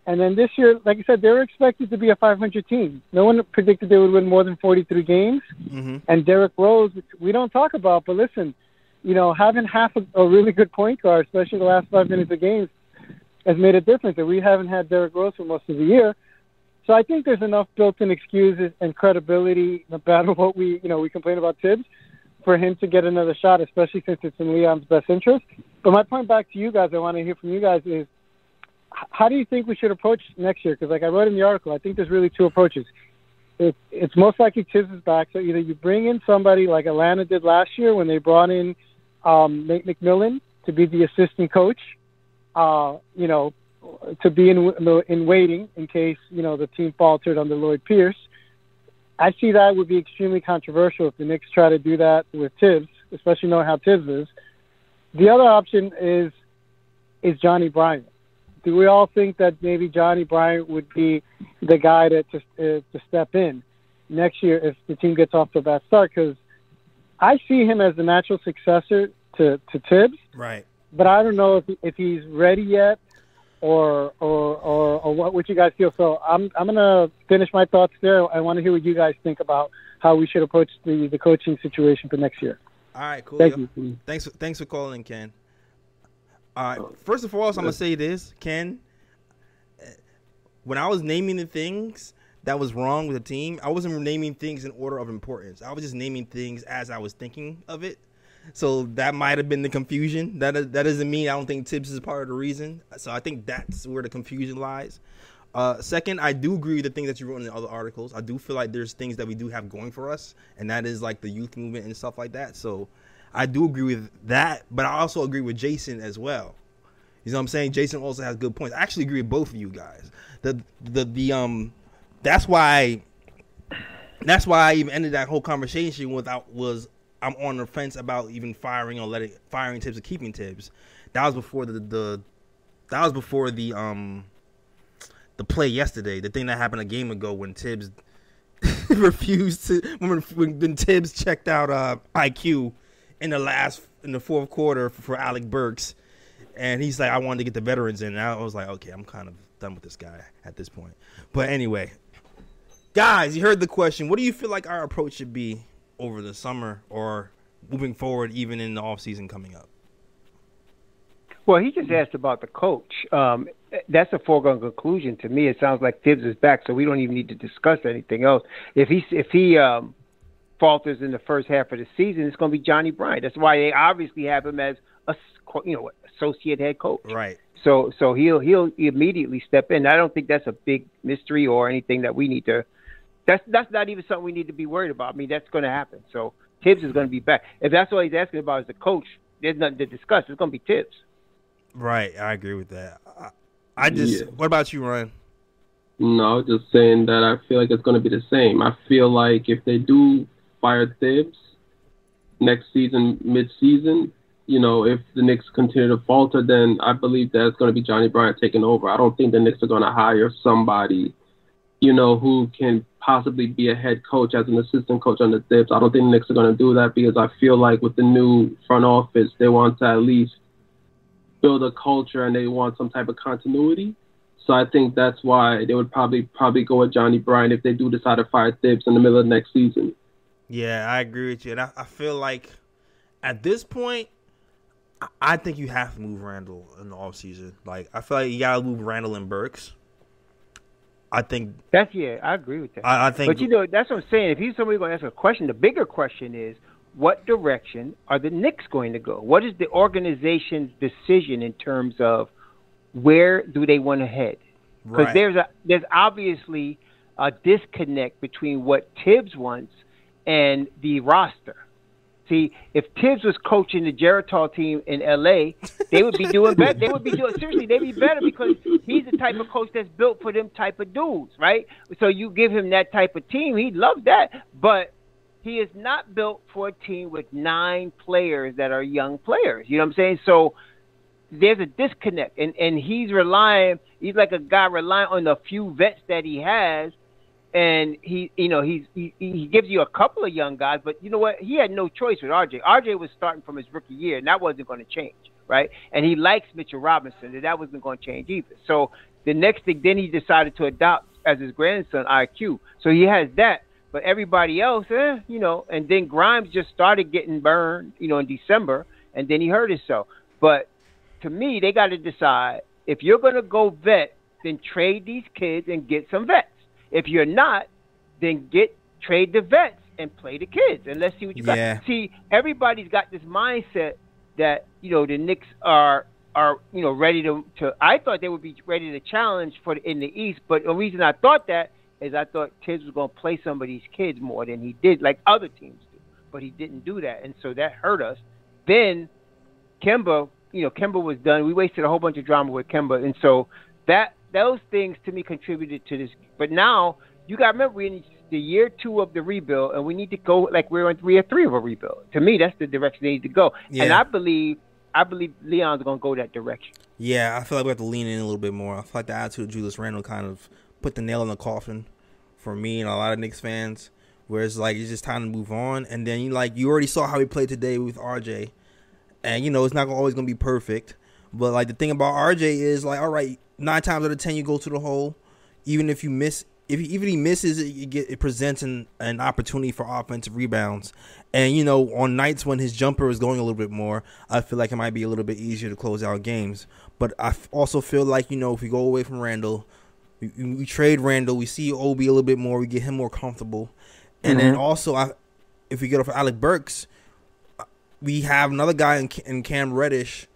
And then this year, like I said, they were expected to be a 500 team. No one predicted they would win more than 43 games. Mm-hmm. And Derrick Rose, which we don't talk about, but listen, you know, having half a, a really good point guard, especially the last five minutes of games, has made a difference. And we haven't had Derrick Rose for most of the year. So I think there's enough built-in excuses and credibility, no matter *laughs* what we, you know, we complain about Thibs, for him to get another shot, especially since it's in Leon's best interest. But my point back to you guys, I want to hear from you guys is, how do you think we should approach next year? Because like I wrote in the article, I think there's really two approaches. It, it's most likely is back, so either you bring in somebody like Atlanta did last year when they brought in um, Nate McMillan to be the assistant coach, uh, you know, to be in in waiting in case you know the team faltered under Lloyd Pierce. I see that would be extremely controversial if the Knicks try to do that with Thibs, especially knowing how Thibs is. The other option is is Johnny Bryant. Do we all think that maybe Johnny Bryant would be the guy to to, uh, to step in next year if the team gets off to a bad start? Because I see him as the natural successor to, to Thibs, Right. but I don't know if if he's ready yet or or or, or what would you guys feel. So I'm I'm gonna finish my thoughts there. I want to hear what you guys think about how we should approach the the coaching situation for next year. All right. Cool. Thank. Thanks. Thanks for calling, Ken. All right. First and foremost, I'm gonna say this, Ken. When I was naming the things that was wrong with the team, I wasn't naming things in order of importance. I was just naming things as I was thinking of it. So that might have been the confusion. That that doesn't mean I don't think Thibs is part of the reason. So I think that's where the confusion lies. Uh, second, I do agree with the things that you wrote in the other articles. I do feel like there's things that we do have going for us, and that is like the youth movement and stuff like that. So I do agree with that, but I also agree with Jason as well. You know what I'm saying? Jason also has good points. I actually agree with both of you guys. The the the um that's why that's why I even ended that whole conversation without was I'm on the fence about even firing or letting firing Thibs or keeping Thibs. That was before the the that was before the um the play yesterday. The thing that happened a game ago when Thibs *laughs* refused to when, when, when Thibs checked out uh, IQ in the last in the fourth quarter for, for Alec Burks, and he's like, I wanted to get the veterans in. And I was like, okay, I'm kind of done with this guy at this point. But anyway, guys, you heard the question. What do you feel like our approach should be over the summer or moving forward, even in the off season coming up? Well, he just asked about the coach. Um, that's a foregone conclusion to me. It sounds like Thibs is back, so we don't even need to discuss anything else. If he if he um, falters in the first half of the season, it's going to be Johnny Bryant. That's why they obviously have him as a you know associate head coach. Right. So so he'll he'll immediately step in. I don't think that's a big mystery or anything that we need to. That's that's not even something we need to be worried about. I mean, that's going to happen. So Thibs is going to be back. If that's all he's asking about is the coach, there's nothing to discuss. It's going to be Thibs. Right, I agree with that. I, I just. Yeah. What about you, Ryan? No, just saying that I feel like it's going to be the same. I feel like if they do fire Thibs next season, mid-season, you know, if the Knicks continue to falter, then I believe that it's going to be Johnny Bryant taking over. I don't think the Knicks are going to hire somebody, you know, who can possibly be a head coach as an assistant coach under Thibs. I don't think the Knicks are going to do that because I feel like with the new front office, they want to at least build a culture and they want some type of continuity. So I think that's why they would probably probably go with Johnny Bryant if they do decide to fire Thibs in the middle of next season. Yeah, I agree with you. And I, I feel like at this point, I- I think you have to move Randle in the offseason. Like, I feel like you got to move Randle and Burks. I think, That's yeah, I agree with that. I, I think, But you know, that's what I'm saying. If he's somebody going to ask a question, the bigger question is, what direction are the Knicks going to go? What is the organization's decision in terms of where do they want to head? Because right. there's a there's obviously a disconnect between what Thibs wants and the roster. See, if Thibs was coaching the Geritol team in LA, they would be doing better. They would be doing seriously. They'd be better because he's the type of coach that's built for them type of dudes, right? So you give him that type of team, he'd love that. But he is not built for a team with nine players that are young players. You know what I'm saying? So there's a disconnect, and and he's relying. He's like a guy relying on the few vets that he has, and he, you know, he's he, he gives you a couple of young guys, but you know what? He had no choice with RJ. RJ was starting from his rookie year, and that wasn't going to change, right? And he likes Mitchell Robinson, and that wasn't going to change either. So the next thing, then he decided to adopt as his grandson IQ. So he has that, but everybody else, eh, you know. And then Grimes just started getting burned, you know, in December, and then he hurt himself. But to me, they got to decide if you're going to go vet, then trade these kids and get some vets. If you're not, then get trade the vets and play the kids, and let's see what you Yeah. got. See, everybody's got this mindset that you know the Knicks are are you know ready to to. I thought they would be ready to challenge for the, in the East, but the reason I thought that is I thought Thibs was going to play some of these kids more than he did, like other teams do, but he didn't do that, and so that hurt us. Then Kemba, you know, Kemba was done. We wasted a whole bunch of drama with Kemba, and so that those things to me contributed to this. But now you got to remember we're in the year two of the rebuild, and we need to go like we're in three or three of a rebuild. To me, that's the direction they need to go, and I believe I believe Leon's going to go that direction. Yeah, I feel like we have to lean in a little bit more. I feel like the attitude of Julius Randle kind of put the nail in the coffin for me and a lot of Knicks fans. Where it's like it's just time to move on, and then you like you already saw how he played today with RJ, and you know it's not always gonna be perfect. But like the thing about RJ is like, all right, nine times out of ten you go to the hole, even if you miss. If he, even he misses it, you get it presents an, an opportunity for offensive rebounds, and you know on nights when his jumper is going a little bit more, I feel like it might be a little bit easier to close out games. But I f- also feel like you know if we go away from Randle, we, we trade Randle, we see Obi a little bit more, we get him more comfortable, and then mm-hmm. also I, if we get off Alec Burks, we have another guy in, in Cam Reddish,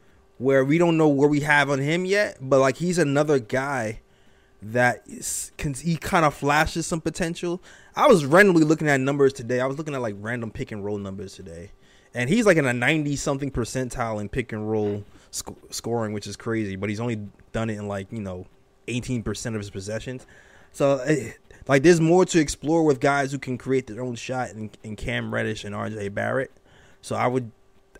where we don't know where we have on him yet, but like he's another guy that is, can he kind of flashes some potential. I was randomly looking at numbers today. I was looking at like random pick and roll numbers today, and he's like in a ninety something percentile in pick and roll sc- scoring, which is crazy. But he's only done it in like you know eighteen percent of his possessions. So eh, like there's more to explore with guys who can create their own shot in, in Cam Reddish and RJ Barrett. So I would,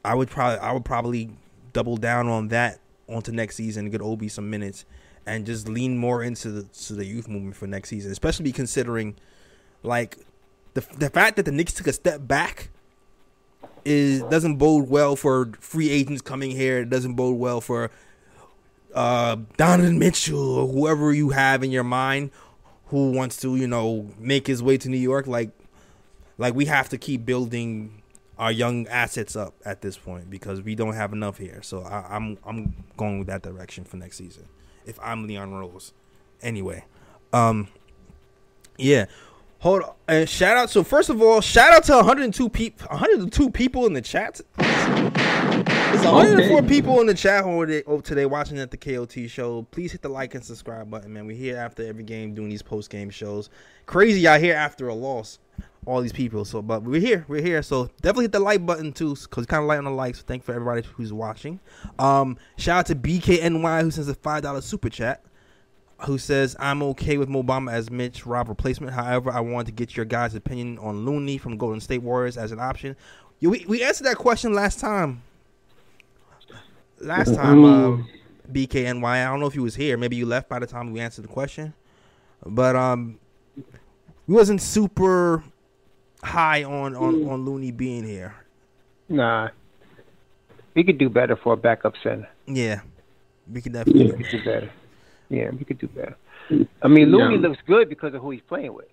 I would probably, I would probably double down on that onto next season, get Obi some minutes, and just lean more into the to the youth movement for next season, especially considering like the the fact that the Knicks took a step back is doesn't bode well for free agents coming here. It doesn't bode well for uh, Donovan Mitchell or whoever you have in your mind who wants to, you know, make his way to New York. Like, like we have to keep building our young assets up at this point because we don't have enough here. So I, I'm I'm going with that direction for next season. If I'm Leon Rose, anyway, um, yeah. Hold on. And shout out. So first of all, shout out to 102 people. 102 people in the chat. There's 104 Okay. people in the chat over today watching at the KOT show. Please hit the like and subscribe button, man. We're here after every game doing these post game shows. Crazy out here after a loss. All these people. So, but we're here. We're here. So definitely hit the like button too, because kind of light on the likes. So thank you for everybody who's watching. Um, shout out to BKNY who sends a five dollar super chat who says I'm okay with Mo Bamba as Mitch Rob replacement. However, I wanted to get your guys' opinion on Looney from Golden State Warriors as an option. Yeah, we, we answered that question last time. Last time, um, BKNY. I don't know if you was here. Maybe you left by the time we answered the question. But um, we wasn't super high on on on Looney being here. Nah. We could do better for a backup center. Yeah, we could definitely. We could do better. Yeah, we could do better. I mean, Looney Yeah. looks good because of who he's playing with.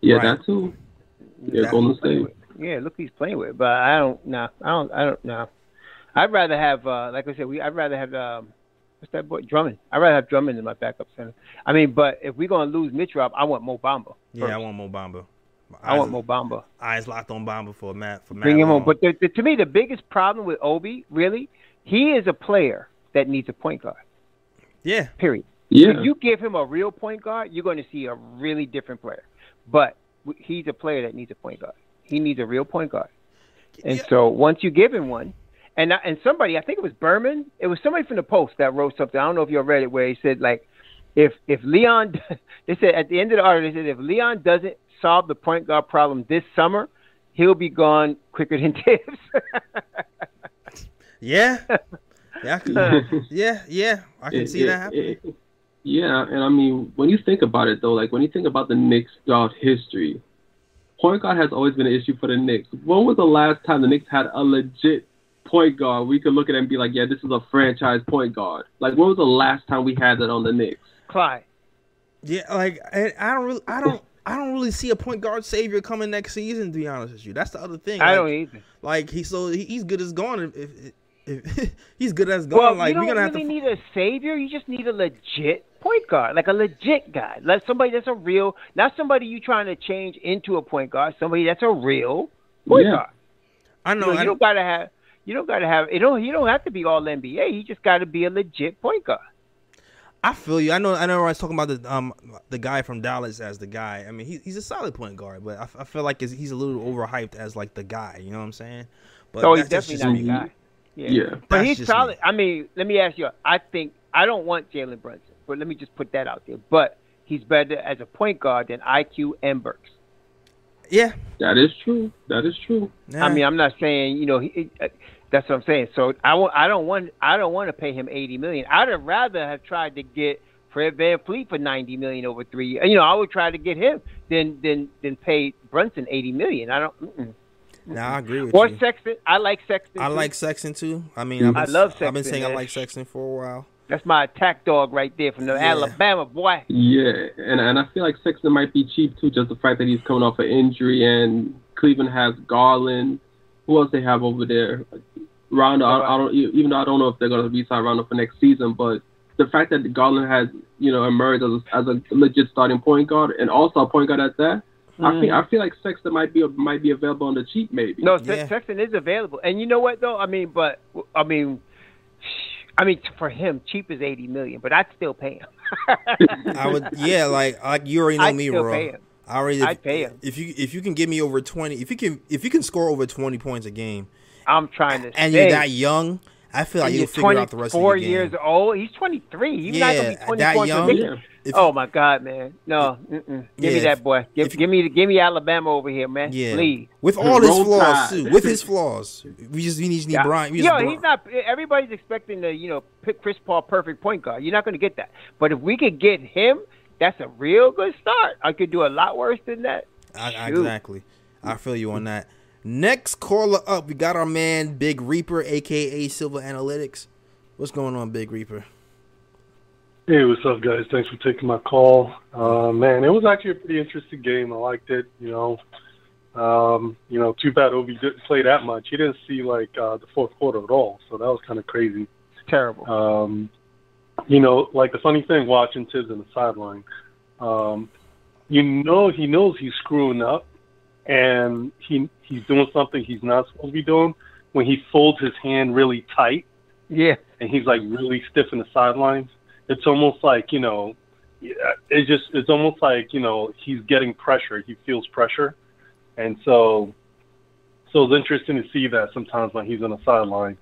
Yeah, Right. that too. Yeah, That- Golden Playing State. Yeah, look who he's playing with. But I don't. Nah, I don't. I don't. Nah. I'd rather have, uh, like I said, we. I'd rather have um, what's that boy Drummond. I'd rather have Drummond in my backup center. I mean, but if we're gonna lose Mitch Rob, I want Mo Bamba. Yeah, I want Mo Bamba. I want Mo Bamba. eyes locked on Bamba for Matt for Matt. Bring him on. But the, the, to me, the biggest problem with Obi, really, he is a player that needs a point guard. yeah, Period. Yeah. If you give him a real point guard, you're going to see a really different player. But he's a player that needs a point guard. He needs a real point guard. And Yeah. so once you give him one, and I- and somebody, I think it was Berman, it was somebody from the Post that wrote something. I don't know if you read it, where he said like, if if Leon, *laughs* they said at the end of the article, they said if Leon doesn't solve the point guard problem this summer, he'll be gone quicker than *laughs* Thibs. *laughs* yeah, yeah, I can, yeah, yeah. I can It- see it- that happening. it- yeah, and I mean, when you think about it though, like when you think about the Knicks throughout history, point guard has always been an issue for the Knicks. When was the last time the Knicks had a legit point guard we could look at it and be like, yeah, this is a franchise point guard? Like, when was the last time we had that on the Knicks? Clyde. Yeah, like I, I don't really, I don't, I don't really see a point guard savior coming next season. To be honest with you, that's the other thing. I Like- don't either. Like he's so he- he's good as gone. If, if, if *laughs* he's good as gone, Well, like you we're don't gonna have really to. need a savior. You just need a legit point guard, like a legit guy, like somebody that's a real, not somebody you trying to change into a point guard. Somebody that's a real point Yeah. guard. I You, know. know, I, you don't gotta have. You don't gotta have. You don't. You don't have to be all NBA. You just gotta be a legit point guard. I feel you. I know. I know. I was talking about the um the guy from Dallas as the guy. I mean, he, he's a solid point guard, but I, I feel like he's a little overhyped as like the guy. You know what I'm saying? But So he's definitely just not the guy. Yeah. Yeah. But That's he's solid. me. I mean, let me ask you. I think I don't want Jalen Brunson, but let me just put that out there. But he's better as a point guard than IQ and Burks. Yeah. That is true. That is true. yeah. I mean, I'm not saying you know he, uh, that's what I'm saying. So I want I don't want I don't want to pay him 80 million. I'd have rather have tried to get Fred VanVleet for 90 million over three years. You know, I would try to get him than than than pay Brunson 80 million. I don't. Mm-mm. Nah, I agree with Or you. Or Sexton. I like Sexton. I too. like Sexton too. I mean, I've been, I love I've been saying I man. like Sexton for a while. That's my attack dog right there from the Yeah. Alabama boy. Yeah, and and I feel like Sexton might be cheap too, just the fact that he's coming off an injury, and Cleveland has Garland. Who else they have over there? Rondo. I, I don't e, even though I don't know if they're going to re-sign Rondo for next season, but the fact that Garland has you know emerged as a, as a legit starting point guard and also a point guard at that, I feel mm. I feel like Sexton might be might be available on the cheap maybe. No, Se- Yeah. Sexton is available, and you know what though? I mean, but I mean, I mean for him, cheap is 80 million, but I'd still pay him. *laughs* I would, yeah, like like you already know I'd me, bro. pay him. I already, I'd pay him. if you if you can give me over twenty, if you can if you can score over twenty points a game, I'm trying to and say, you're that young, I feel like you'll figure out the rest of Four the game. years old. He's 23. He's not gonna be Yeah, 24 that until young. If- Oh my God, man! No, give me that boy. Give, if- give me, give me Alabama over here, man. Yeah, Please. with all his flaws too. With his flaws, we just we need Yeah. Brian. Yo, he's not. Everybody's expecting to, you know, pick Chris Paul perfect point guard. You're not going to get that. But if we could get him, that's a real good start. I could do a lot worse than that. I- exactly. I feel you on that. Next caller up, we got our man Big Reaper, aka Silver Analytics. What's going on, Big Reaper? Hey, what's up, guys? Thanks for taking my call. Uh, man, it was actually a pretty interesting game. I liked it. You know, um, you know, too bad Obi didn't play that much. He didn't see like uh, the fourth quarter at all, so that was kind of crazy. It's terrible. Um, you know, like the funny thing watching Thibs on the sideline, um, you know, he knows he's screwing up, and he he's doing something he's not supposed to be doing when he folds his hand really tight yeah. and he's like really stiff in the sidelines. It's almost like you know, it's just it's almost like you know he's getting pressure. He feels pressure, and so so it's interesting to see that sometimes when he's on the sideline.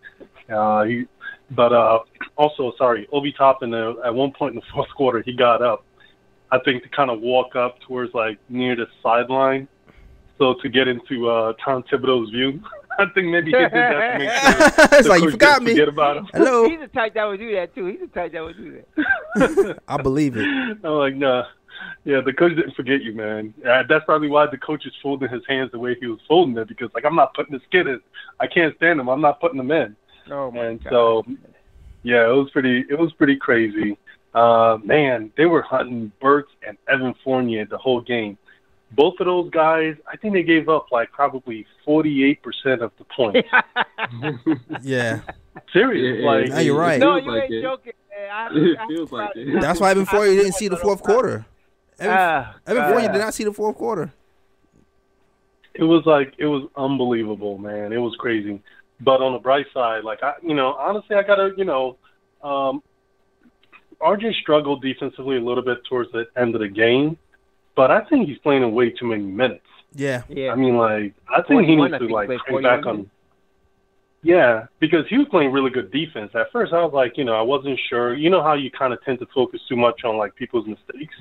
Uh, he, but uh, also sorry, Obi Toppin. Uh, at one point in the fourth quarter, he got up. I think to kind of walk up towards like near the sideline, so to get into uh, Tom Thibodeau's view. *laughs* I think maybe he did that to make *laughs* sure. it's like you forgot me. About him. Hello, He's the type that would do that too. He's the type that would do that. *laughs* I believe it. I'm like, nah. Yeah, the coach didn't forget you, man. Uh, that's probably why the coach is folding his hands the way he was folding it because, like, I'm not putting this kid in. I can't stand him. I'm not putting him in. Oh my And God. so, yeah, it was pretty. It was pretty crazy. Uh, man, they were hunting Burks and Evan Fournier the whole game. Both of those guys, I think they gave up like probably 48% of the points. *laughs* Yeah, Serious, Yeah, like Now you're right. no, you like ain't it. joking. Man. I, *laughs* It I- feels like I- it. that's why Evan Fournier didn't see the fourth quarter. Evan, Ah, Evan ah. Did not see the fourth quarter. it was like it was unbelievable, man. It was crazy. But on the bright side, like I, you know, honestly, I gotta, you know, um, RJ struggled defensively a little bit towards the end of the game, but I think he's playing in way too many minutes. Yeah, Yeah. I mean, like I think he needs to think like he back on. Yeah, because he was playing really good defense. At first, I was like, you know, I wasn't sure. You know how you kind of tend to focus too much on like people's mistakes,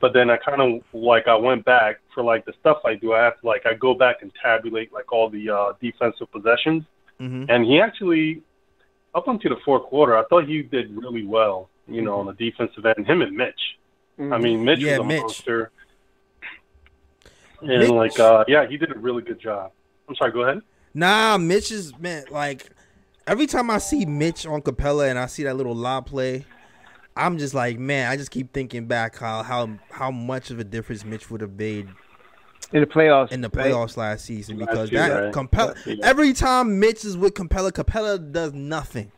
but then I kind of like I went back for like the stuff I do. I have to like I go back and tabulate like all the uh, defensive possessions, hmm and he actually up until the fourth quarter, I thought he did really well. You know, on the defensive end, him and Mitch. I mean, Mitch Yeah, was a Mitch. monster. And Mitch- like, uh, yeah, he did a really good job. I'm sorry. Go ahead. Nah, Mitch is man. Like every time I see Mitch on Capela and I see that little lob play, I'm just like, man. I just keep thinking back how how how much of a difference Mitch would have made in the playoffs. in the right? playoffs last season Last because year, that right. Capela every time Mitch is with Capela, Capela does nothing.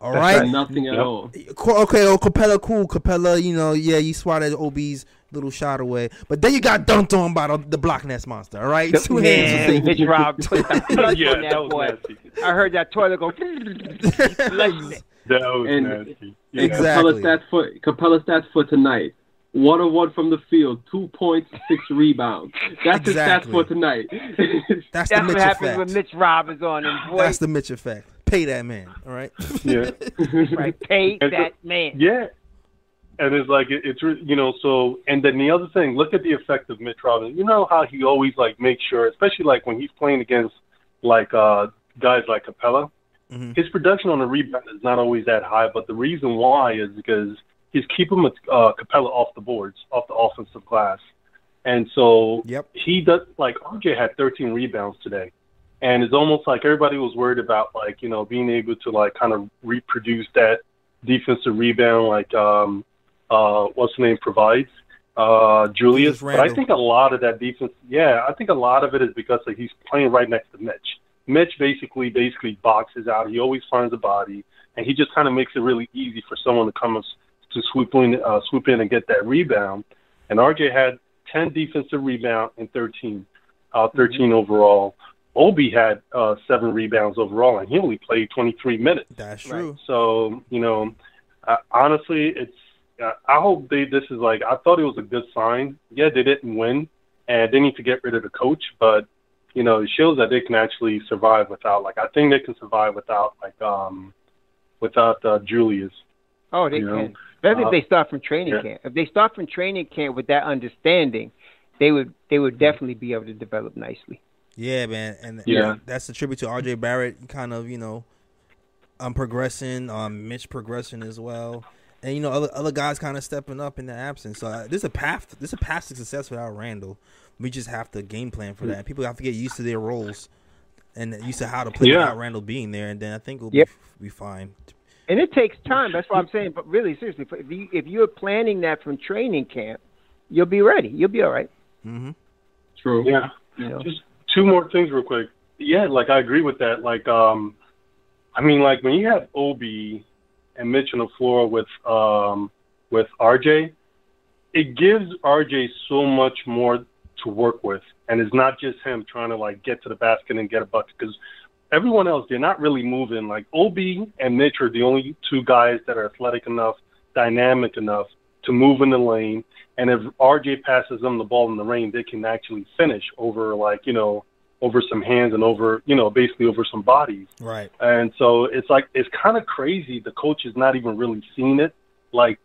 All right? Right. right. Nothing at Yep. all. Okay, oh Capela, cool. Capela, you know, yeah, you swatted Obi's little shot away, but then you got dunked on by the, the block nest monster. All right, two hands. Man, Mitch Rob put the clutch *laughs* yeah, on that that was boy. nasty. I heard that toilet go. *laughs* Flushed. That was And- nasty. Yeah. Exactly. Capela stats for Capela stats for tonight. One on one from the field, two points, six rebounds. That's Exactly. his stats for tonight. *laughs* That's the Mitch what happens effect. when Mitch Rob is on him. Boy, That's the Mitch effect. Pay that man. All right. yeah. right. Pay And so- that man. Yeah. And it's like it, it's you know so and then the other thing look at the effect of Mitch Robinson you know how he always like makes sure especially like when he's playing against like uh guys like Capela Mhm. his production on the rebound is not always that high but the reason why is because he's keeping uh, Capela off the boards off the offensive glass and so Yep. he does like RJ had 13 rebounds today, and it's almost like everybody was worried about like you know being able to like kind of reproduce that defensive rebound like um uh what's the name provides uh Julius. Julius But I think a lot of that defense, yeah, I think a lot of it is because like, he's playing right next to Mitch. Mitch basically basically boxes out. He always finds a body, and he just kind of makes it really easy for someone to come us- to swoop in, uh, swoop in and get that rebound. And RJ had 10 defensive rebound and 13, uh, 13 overall. Obi had uh, seven rebounds overall, and he only played 23 minutes. That's true. So you know, uh, honestly, it's. I hope they. This is like. I thought it was a good sign. Yeah, they didn't win, and they need to get rid of the coach. But you know, it shows that they can actually survive without. Like, I think they can survive without like um without uh, Julius. Oh, they You know, can. Especially uh, if they start from training yeah. camp. If they start from training camp with that understanding, they would they would definitely be able to develop nicely. Yeah, man, and Yeah. that's a tribute to RJ Barrett. Kind of, you know, um, progressing. Um, Mitch progressing as well, and you know, other other guys kind of stepping up in the absence. So uh, there's a path. There's a path to success without Randle. We just have to game plan for that. People have to get used to their roles and used to how to play Yeah. without Randle being there, and then I think we'll Yep. be, be fine. And it takes time. That's what I'm saying. But really, seriously, if you if you're planning that from training camp, you'll be ready. You'll be all right. Mm-hmm. True. Yeah. You know. Just two more things real quick. Yeah, like I agree with that. Like, um, I mean, like when you have Obi and Mitch on the floor with um with RJ, it gives RJ so much more to work with, and it's not just him trying to like get to the basket and get a bucket because everyone else they're not really moving. Like Obi and Mitch are the only two guys that are athletic enough, dynamic enough to move in the lane. And if RJ passes them the ball in the lane, they can actually finish over like you know over some hands and over you know basically over some bodies. Right. And so it's like it's kind of crazy. The coach is not even really seeing it. Like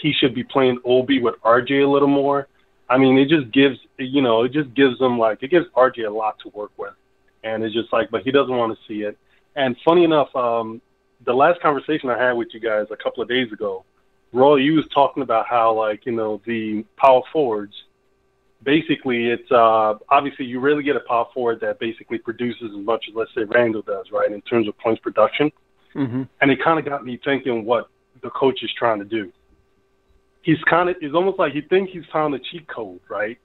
he should be playing Obi with RJ a little more. I mean, it just gives you know it just gives them like it gives RJ a lot to work with, and it's just like, but he doesn't want to see it. And funny enough, um, the last conversation I had with you guys a couple of days ago, Roy, you was talking about how like you know the power forwards. Basically, it's uh, obviously you really get a power forward that basically produces as much as let's say Randle does, right, in terms of points production Mm-hmm. and it kind of got me thinking what the coach is trying to do. He's kind of, it's almost like he thinks he's found the cheat code, right?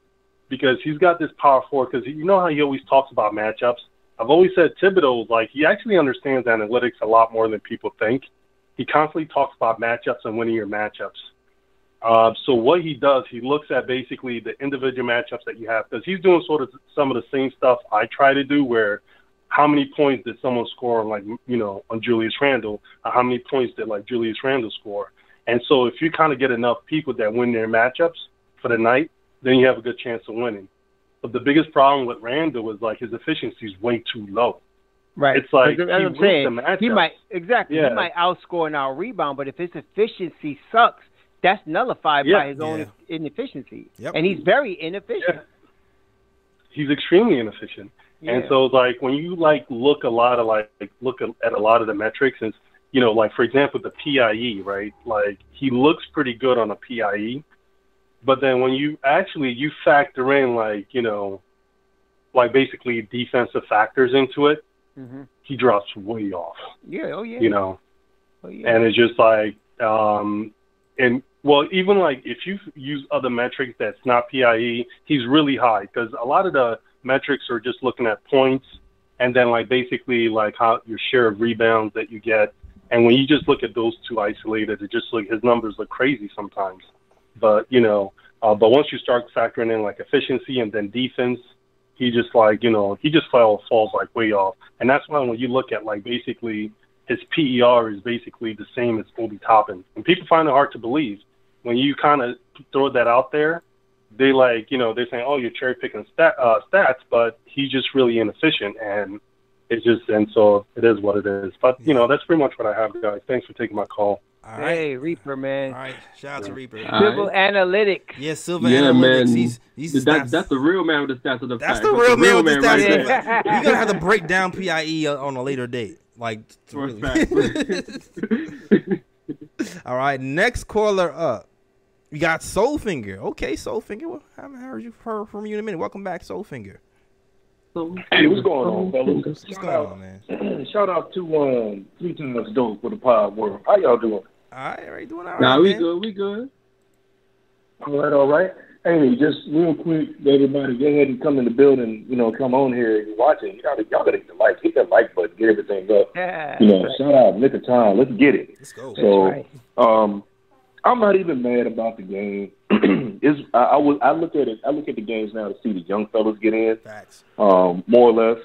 Because he's got this power forward. Because you know how he always talks about matchups. I've always said Thibodeau, like he actually understands analytics a lot more than people think. He constantly talks about matchups and winning your matchups. Uh, so what he does, he looks at basically the individual matchups that you have because he's doing sort of some of the same stuff I try to do, where how many points did someone score on like you know on Julius Randle? How many points did like Julius Randle score? And so if you kind of get enough people that win their matchups for the night, then you have a good chance of winning. But the biggest problem with Randle was like his efficiency is way too low. Right. It's like he I'm saying. He might exactly. Yeah. He might outscore and out rebound, but if his efficiency sucks, that's nullified Yeah. by his own Yeah. inefficiency. Yep. And he's very inefficient. Yeah. He's extremely inefficient. And Yeah. so like when you like look a lot of like look at, at a lot of the metrics and you know like for example the PIE right like he looks pretty good on a PIE but then when you actually you factor in like you know like basically defensive factors into it hmm he drops way off Yeah. Oh yeah. you know Oh, yeah. and it's just like um and well even like if you use other metrics that's not PIE he's really high because a lot of the metrics are just looking at points and then like basically like how your share of rebounds that you get. And when you just look at those two isolated it just like his numbers look crazy sometimes. But you know uh, but once you start factoring in like efficiency and then defense he just like you know he just fell falls like way off. And that's why when you look at like basically his PER is basically the same as Obi Toppin. And people find it hard to believe when you kind of throw that out there. They like, you know, they're saying, "Oh, you're cherry picking stat, uh, stats," but he's just really inefficient, and it's just, and so it is what it is. But you know, that's pretty much what I have, guys. Thanks for taking my call. All right. Hey, Reaper man. All right. Shout out to Reaper. All Civil right. analytics. Yeah, Silver Yeah, Analytics. man. He's he's That, stats. that's the real man with the stats of the That's facts. the real man with the stats. there. Yeah. You're gonna have to break down PIE on a later date. Like, to really- *laughs* all right. Next caller up. We got Soulfinger. Okay, Soulfinger. Well, I haven't heard you heard from you in a minute. Welcome back, Soulfinger. Hey, what's going on, fellas? What's Shout going out, on, man? *clears throat* shout out to um, three times dope for the pod world. How y'all doing? All right, all right, doing all right. Nah, we man. good. We good. All right, all right. Hey, just real quick, everybody, go ahead and come in the building. You know, come on here. You're watching. You gotta, y'all gotta hit the like, hit that like button, get everything up. Yeah. You know, shout out, Knick of Time. Let's get it. Let's go. So, right. um, I'm not even mad about the game. *clears throat* is I, I was I look at it. I look at the games now to see the young fellas get in. Facts. um, more or less.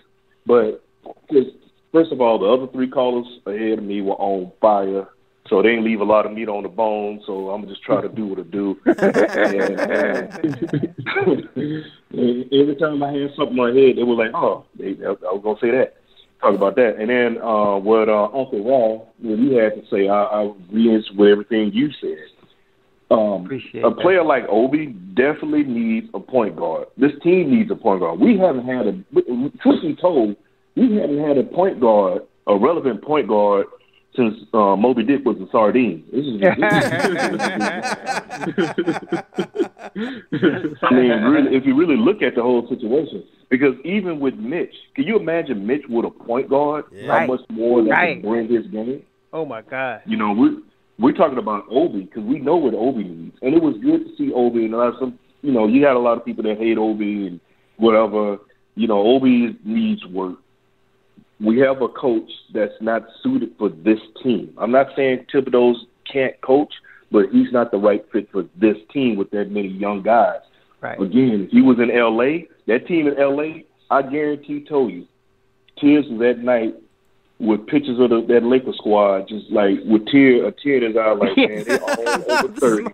But 'cause first of all, the other three callers ahead of me were on fire, so they didn't leave a lot of meat on the bone. So I'm just try to do what I do. *laughs* and, *laughs* and every time I had something on my head, they were like, "Oh, they, I, I was gonna say that." Talk about that. And then uh, what uh, Uncle Raw, what you had to say, I, I agree with everything you said. Um, Appreciate a that. player like Obi definitely needs a point guard. This team needs a point guard. We haven't had a, truth be told, we haven't had a point guard, a relevant point guard, since uh, Moby Dick was a sardine. This is, *laughs* I mean, really, if you really look at the whole situation, because even with Mitch, can you imagine Mitch with a point guard? Yeah. How Right. much more that Right. would bring his game? Oh my God. You know, we're we're talking about Obi because we know what Obi needs, and it was good to see Obi. And a lot of some, you know, you had a lot of people that hate Obi and whatever. You know, Obi needs work. We have a coach that's not suited for this team. I'm not saying Thibodeau's can't coach, but he's not the right fit for this team with that many young guys. Right. Again, if he was in L.A., that team in L.A., I guarantee told you, Tears was that night with pictures of the, that Laker squad, just like with tear a tear in his eye, like man, they all *laughs* over thirty.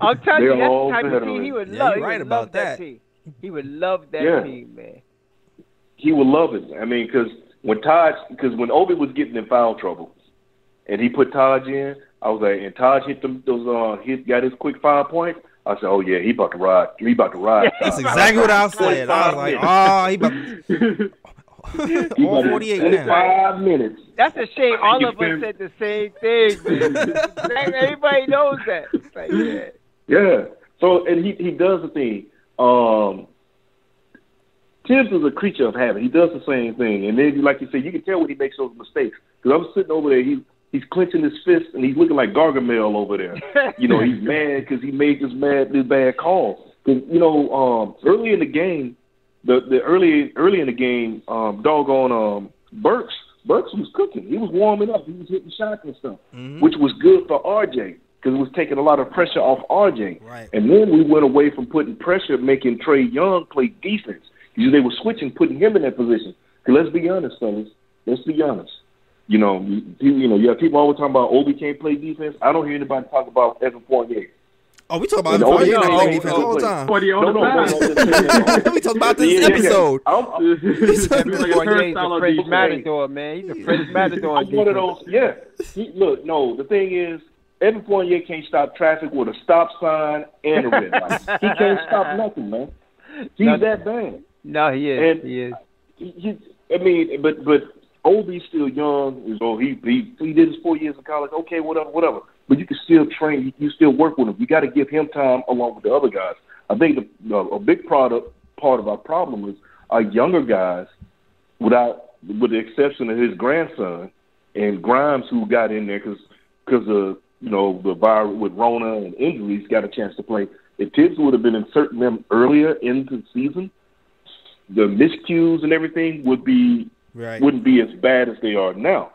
I'll tell you, They're that's the type of team he would Yeah, love. you're he right would about love that. that. team. He would love that Yeah. team, man. He would love it. I mean, because when Taj, because when Obi was getting in foul trouble, and he put Taj in, I was like, and Taj hit them those uh, he got his quick five points. I said, oh yeah, he about to ride. He about to ride. *laughs* That's exactly what I was saying. I was like, oh, he about *laughs* He *laughs* all 48 now. 25 minutes. That's a shame. All of us said the same thing. Everybody knows that. Like, yeah. Yeah. So and he he does the thing. Um Thibs is a creature of habit. He does the same thing, and then, like you said, you can tell when he makes those mistakes. Because I'm sitting over there, he he's clenching his fist, and he's looking like Gargamel over there. *laughs* you know, he's mad because he made this mad this bad call. 'Cause, you know, um, early in the game, the the early early in the game, um, doggone um, Burks Burks was cooking. He was warming up. He was hitting shots and stuff, Mhm. which was good for RJ because it was taking a lot of pressure off RJ. Right. And then we went away from putting pressure, making Trae Young play defense. Because they were switching, putting him in that position. 'Cause let's be honest, fellas. Let's be honest. You know, you, you know, yeah, people always talking about oh, Obi can't play defense. I don't hear anybody talk about Evan Fournier. Oh, we talk about And him before Obi you can't play play defense oh, all the time. Forty No, on no, the no, no, no, *laughs* we talked about this Yeah, yeah, yeah. episode. I'm- I'm- He's *laughs* like a Fournier's turnstile a on French matador, man. He's a French matador. I'm one of those. Yeah. He, look, no. The thing is, Evan Fournier can't stop traffic with a stop sign and a red light. he can't stop nothing, man. He's Nothing. that bad. No, he is. And- he is. He, he, I mean, but but Obi's still young. So he he he did his four years of college. Okay, whatever, whatever. But you can still train. You, you still work with him. You got to give him time along with the other guys. I think the, the, a big product part of our problem is our younger guys, without with the exception of his grandson and Grimes, who got in there because because of you know the virus with Rona and injuries, got a chance to play. If Thibs would have been inserting them earlier into the season, the miscues and everything would be Right. wouldn't be as bad as they are now.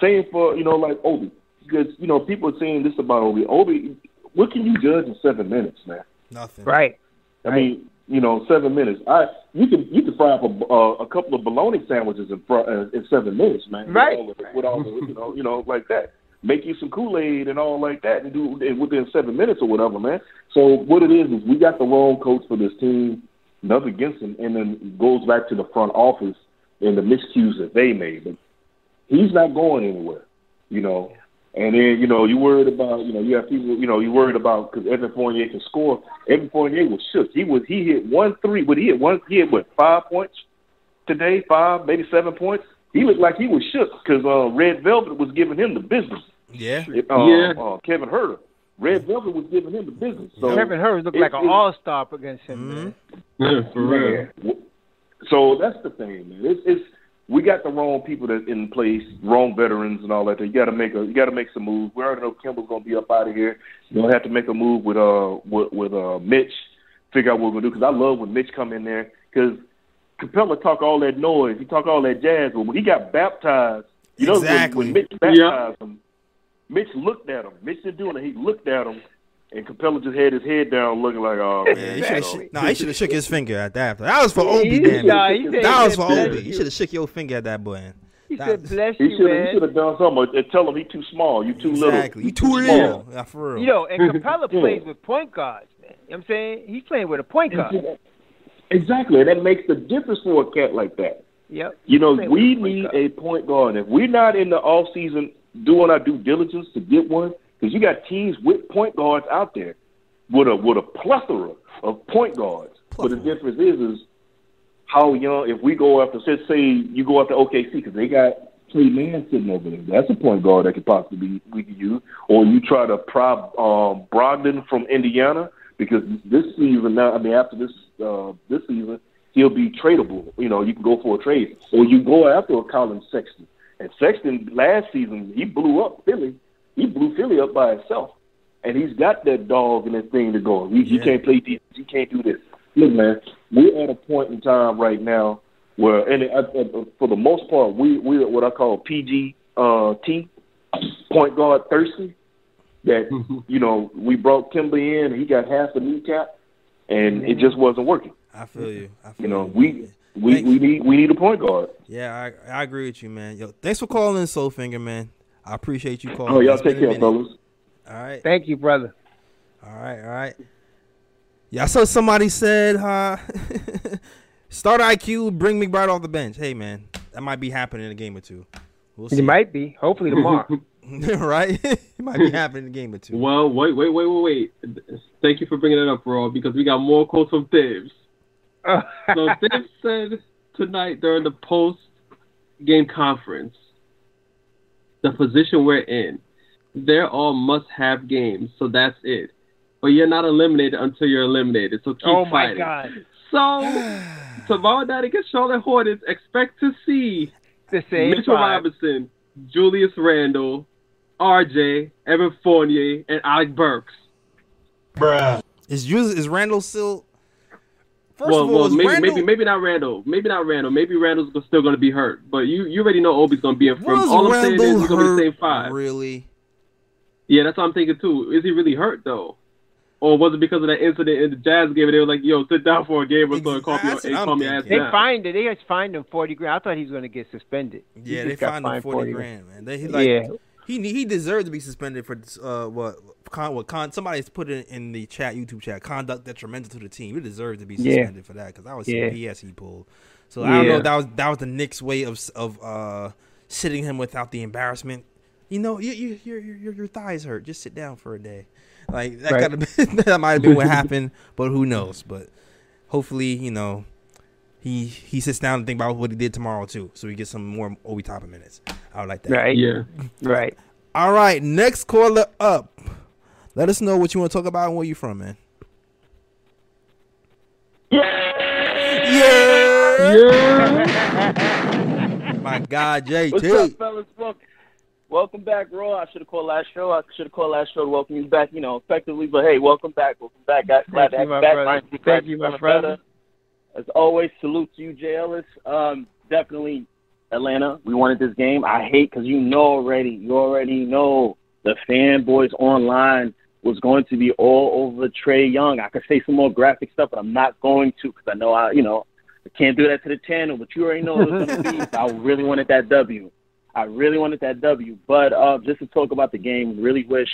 Same for you know like Obi, because you know people are saying this about Obi. Obi, what can you judge in seven minutes, man? Nothing. Right. I mean, you know, seven minutes. I you can you can fry up a, uh, a couple of bologna sandwiches in fr- uh, in seven minutes, man. Right. With all, the, with all the, you know, you know, like that. Make you some Kool Aid and all like that, and do it within seven minutes or whatever, man. So what it is is we got the wrong coach for this team. Nothing against him, and then goes back to the front office and the miscues that they made. But he's not going anywhere, you know. And then you know you worried about you know you have people you know you worried about because Evan Fournier can score. Evan Fournier was shook. He was he hit one three, but he hit one he hit what five points today, five maybe seven points. He looked like he was shook because uh, Red Velvet was giving him the business. Yeah. Uh, Yeah. uh, Kevin Huerter, Red Velvet was giving him the business. So Kevin Huerter looked it- like an all star against him, Mhm. man. Yeah, for real. Yeah. So that's the thing, man. It's, it's we got the wrong people that in place, wrong veterans and all that. You got to make a you got to make some moves. We already know Kemba's gonna be up out of here. You're gonna have to make a move with uh with, with uh Mitch. Figure out what we're gonna do because I love when Mitch come in there because Capela talk all that noise. He talk all that jazz, but when he got baptized, you know Exactly. when, when Mitch baptized him, Mitch looked at him. Mitch didn't do it. He looked at him, and Capela just had his head down, looking like, oh man. Yeah, he should have. Nah, he should have shook his finger at that. That was for Obi, He- damn. nah, it. he said- That he was for Obi. You you. should have shook your finger at that boy. He That said, "Bless He you, should have. He should have done something. And tell him he too small. You too Exactly. little. You too small. real. Yeah, for real. You know, and *laughs* Capela Yeah. plays with point guards, man. You know what I'm saying? He's playing with a point guard. Exactly. And that makes the difference for a cat like that. Yep. You know, we wake need up. a point guard. If we're not in the off season doing our due diligence to get one, because you got teams with point guards out there with a with a plethora of point guards. But the difference is is how young. If we go after, let's say you go after OKC because they got Tre Mann sitting over there. That's a point guard that could possibly be we could use. Or you try to prop um, Brogdon from Indiana because this season now. I mean, after this uh, this season, he'll be tradable. You know, you can go for a trade, or you go after a Collin Sexton. And Sexton last season he blew up Philly. He blew Philly up by himself, and he's got that dog and that thing to go. He, he can't play defense. He can't do this. Look, man, we're at a point in time right now where, and uh, uh, for the most part, we we're what I call PG uh, T point guard thirsty. That *laughs* you know we brought Kimberly in, he got half the kneecap, and it just wasn't working. I feel you. I feel You know, you. we we, Thanks. we need we need a point guard. Yeah, I, I agree with you, man. Yo, thanks for calling in, Soulfinger, man. I appreciate you calling. Oh, y'all It's take care, minute. fellas. All right, Thank you, brother. all right, all right. Yeah, I saw somebody said, uh, *laughs* start IQ, bring McBride off the bench. Hey, man, that might be happening in a game or two. We'll see. You might be. Hopefully tomorrow. *laughs* *laughs* right? it might be happening in a game or two. Well, wait, wait, wait, wait, wait. Thank you for bringing it up, bro, because we got more quotes from Thibs. *laughs* So Thibs said tonight during the post game conference, the position we're in, they're all must have games, so that's it. But you're not eliminated until you're eliminated, so keep oh my fighting. God. So tomorrow night against Charlotte Hornets, expect to see The same Mitchell five. Robinson, Julius Randle, RJ, Evan Fournier, and Alec Burks. Is Jus- is Randle still? First well, of all, well, maybe, Randle, maybe maybe not Randle, maybe not Randle, maybe Randle's still going to be hurt. But you you already know Obi's going to be in front. was All I'm saying is he's going to be the same five. Really? Yeah, that's what I'm thinking too. Is he really hurt though? Or was it because of that incident in the Jazz game? And they were like, "Yo, sit down for a game or so and call me, That's what and I'm call me ass thinking. They down." fined it. They just fined him forty grand. I thought he was going to get suspended. Yeah, just they got fined him fined forty grand, man. They he, Yeah. he he deserved to be suspended for uh what con what con somebody's put it in the chat YouTube chat conduct detrimental to the team. You deserve to be Yeah. suspended for that because that was some Yeah. BS he pulled. So I don't know that was that was the Knicks way of of uh sitting him without the embarrassment. You know, you, you, your your your thighs hurt. Just sit down for a day. Like that Right. gotta been, *laughs* that might have been what *laughs* happened, but who knows? But hopefully, you know, he he sits down and think about what he did tomorrow too, so he gets some more Obi Toppin minutes. I would like that. Right. Yeah. Right. All right, next caller up. Let us know what you want to talk about and where you from, man. Yeah. Yeah. yeah. My God, JT. What's up, fellas? Welcome, welcome back, Raw. I should have called last show. I should have called last show to welcome you back, you know, effectively. But hey, welcome back. Welcome back. Glad glad to Thank have you, you my back. brother. Ryan, Thank glad you, my feeling brother. As always, salute to you, Jay Ellis. Um, definitely Atlanta. We wanted this game. I hate because you know already. You already know the fanboys online was going to be all over Trae Young. I could say some more graphic stuff, but I'm not going to because I know I, you know, I can't do that to the channel. But you already know what it's going to be. *laughs* I really wanted that W. I really wanted that W. But uh, just to talk about the game, really wish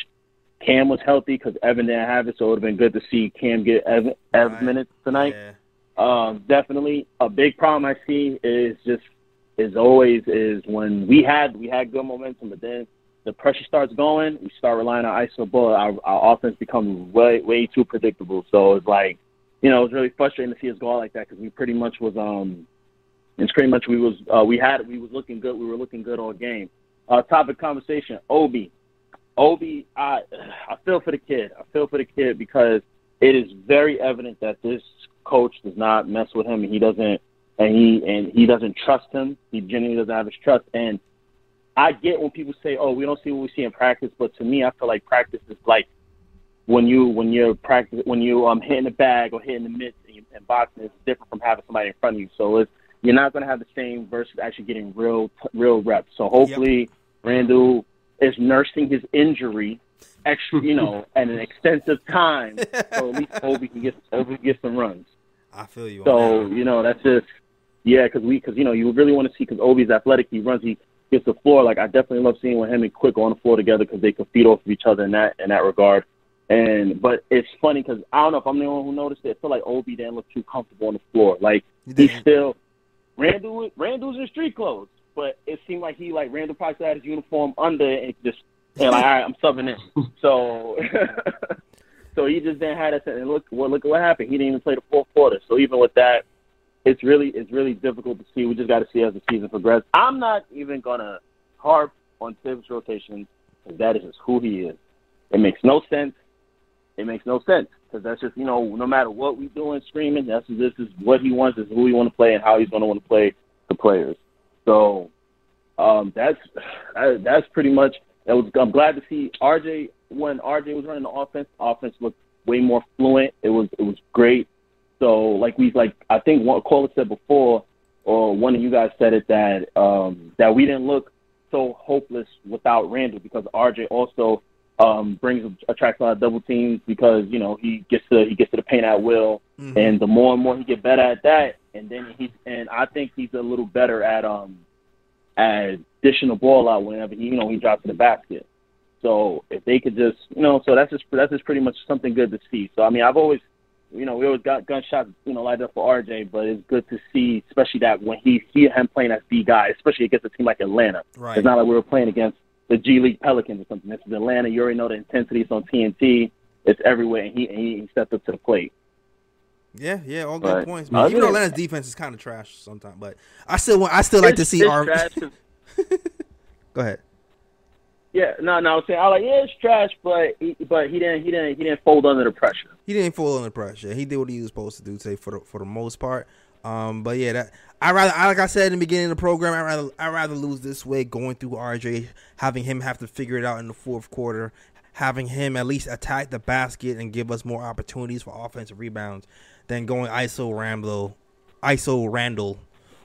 Cam was healthy because Evan didn't have it, so it would have been good to see Cam get Evan, Evan Right. minutes tonight. Yeah. Um, definitely a big problem I see is just is always is when we had we had good momentum, but then the pressure starts going, we start relying on ISO ball. Our, our offense becomes way way too predictable. So it's like, you know, it's really frustrating to see us go out like that because we pretty much was um, it's pretty much we was uh, we had we was looking good. We were looking good all game. Uh, topic conversation: Obi, Obi. I I feel for the kid. I feel for the kid because it is very evident that this coach does not mess with him and he doesn't and he and he doesn't trust him. He genuinely doesn't have his trust. And I get when people say, "Oh, we don't see what we see in practice," but to me, I feel like practice is like when you when you're practice when you um hitting the bag or hitting the mitts and, and boxing is different from having somebody in front of you. So it's you're not going to have the same versus actually getting real real reps. So hopefully, Randle is nursing his injury extra, you know, *laughs* and an extensive time, so at least Obi can get Obi can get some runs. I feel you. on So you know that's just yeah, because we because you know you really want to see because Obi's athletic, he runs, he gets the floor. Like I definitely love seeing when him and Quick on the floor together because they can feed off of each other in that in that regard. And but it's funny because I don't know if I'm the only one who noticed it. I feel like Obi didn't look too comfortable on the floor. Like he's still Randle Randle's in street clothes, but it seemed like he like Randle probably had his uniform under and just and like all right, I'm subbing in. *laughs* So *laughs* so he just didn't have that. And look, well, look at what happened. He didn't even play the fourth quarter. So even with that, it's really it's really difficult to see. We just got to see as the season progresses. I'm not even gonna harp on Thibs' rotation because that is just who he is. It makes no sense. It makes no sense because that's just you know no matter what we doing screaming, that's this is what he wants, is who he want to play, and how he's going to want to play the players. So um, that's *sighs* that's pretty much. That was, I'm glad to see RJ when RJ was running the offense. Offense looked way more fluent. It was it was great. So like we like I think one caller said before, or one of you guys said it that um, that we didn't look so hopeless without Randle because RJ also um, brings attracts a lot of double teams because you know he gets to he gets to the paint at will, Mhm. and the more and more he get better at that, and then he's and I think he's a little better at um at dishing the ball out whenever he you know he drops to the basket. So if they could just you know so that's just that's just pretty much something good to see. So I mean I've always you know we always got gunshots you know lined up for RJ, but it's good to see especially that when he see him playing as the guy, especially against a team like Atlanta. Right. It's not like we were playing against the G League Pelicans or something. This is Atlanta. You already know the intensity. It's on TNT. It's everywhere, and he and he stepped up to the plate. Yeah, yeah, all good But points. Man. Even though Atlanta's defense is kind of trash sometimes, but I still want. I still like to see our. *laughs* Go ahead. Yeah, no, no. I was saying, I was like, yeah, it's trash, but he, but he didn't, he didn't, he didn't fold under the pressure. He didn't fall under pressure. He did what he was supposed to do today for the for the most part. Um, but yeah, that I rather like I said in the beginning of the program, I rather I rather lose this way going through RJ, having him have to figure it out in the fourth quarter, having him at least attack the basket and give us more opportunities for offensive rebounds, than going ISO Randle, ISO Randle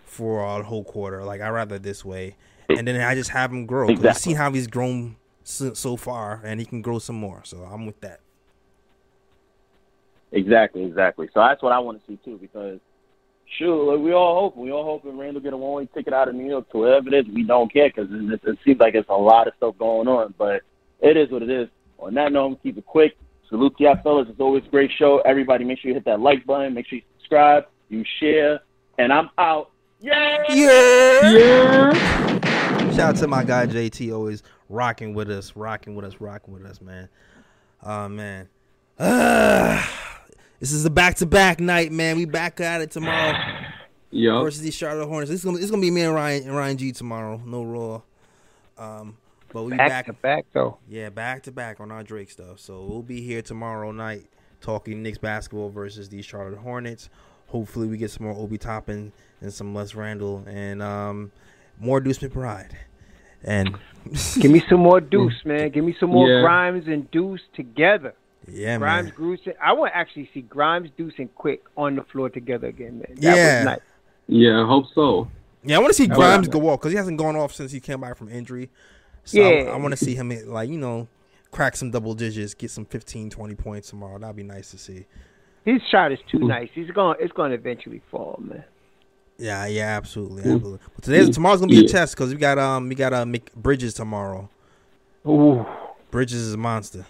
for the whole quarter. Like I rather this way, and then I just have him grow. 'Cause I've Exactly. seen how he's grown so, so far, and he can grow some more. So I'm with that. Exactly, exactly. So that's what I want to see too, because sure, like, we all hope, we all hoping Randle get a one-way ticket out of New York to wherever it is. We don't care because it, it seems like it's a lot of stuff going on, but it is what it is. On that note, I'm keep it quick. Salute to y'all fellas. It's always a great show. Everybody, make sure you hit that like button. Make sure you subscribe, you share, and I'm out. Yeah. Yeah. Shout out to my guy JT, always rocking with us, rocking with us, rocking with us, man. Oh man. Ah, *sighs* this is a back to back night, man. We back at it tomorrow. Yup. Versus these Charlotte Hornets. It's gonna it's gonna be me and Ryan and Ryan G tomorrow. No raw. Um but we Back back, to back though. Yeah, back to back on our Drake stuff. So we'll be here tomorrow night talking Knicks basketball versus these Charlotte Hornets. Hopefully we get some more Obi Toppin and some less Randle and um more Deuce McBride. And Give me some more Deuce, *laughs* man. Give me some more Yeah. Grimes and Deuce together. Yeah, Grimes, man. Deuce. I want to actually see Grimes, Deuce, and Quick on the floor together again, man. That Yeah. was nice. Yeah, I hope so. Yeah, I want to see Grimes go off because he hasn't gone off since he came back from injury. So Yeah. I, want to see him like you know crack some double digits, get some 15, 20 points tomorrow. That'd be nice to see. His shot is too nice. He's going. It's going to eventually fall, man. Yeah, yeah, absolutely, Mm. absolutely. But today's tomorrow's gonna be a test because we got um we got uh Mc, Bridges tomorrow. Ooh. Bridges is a monster.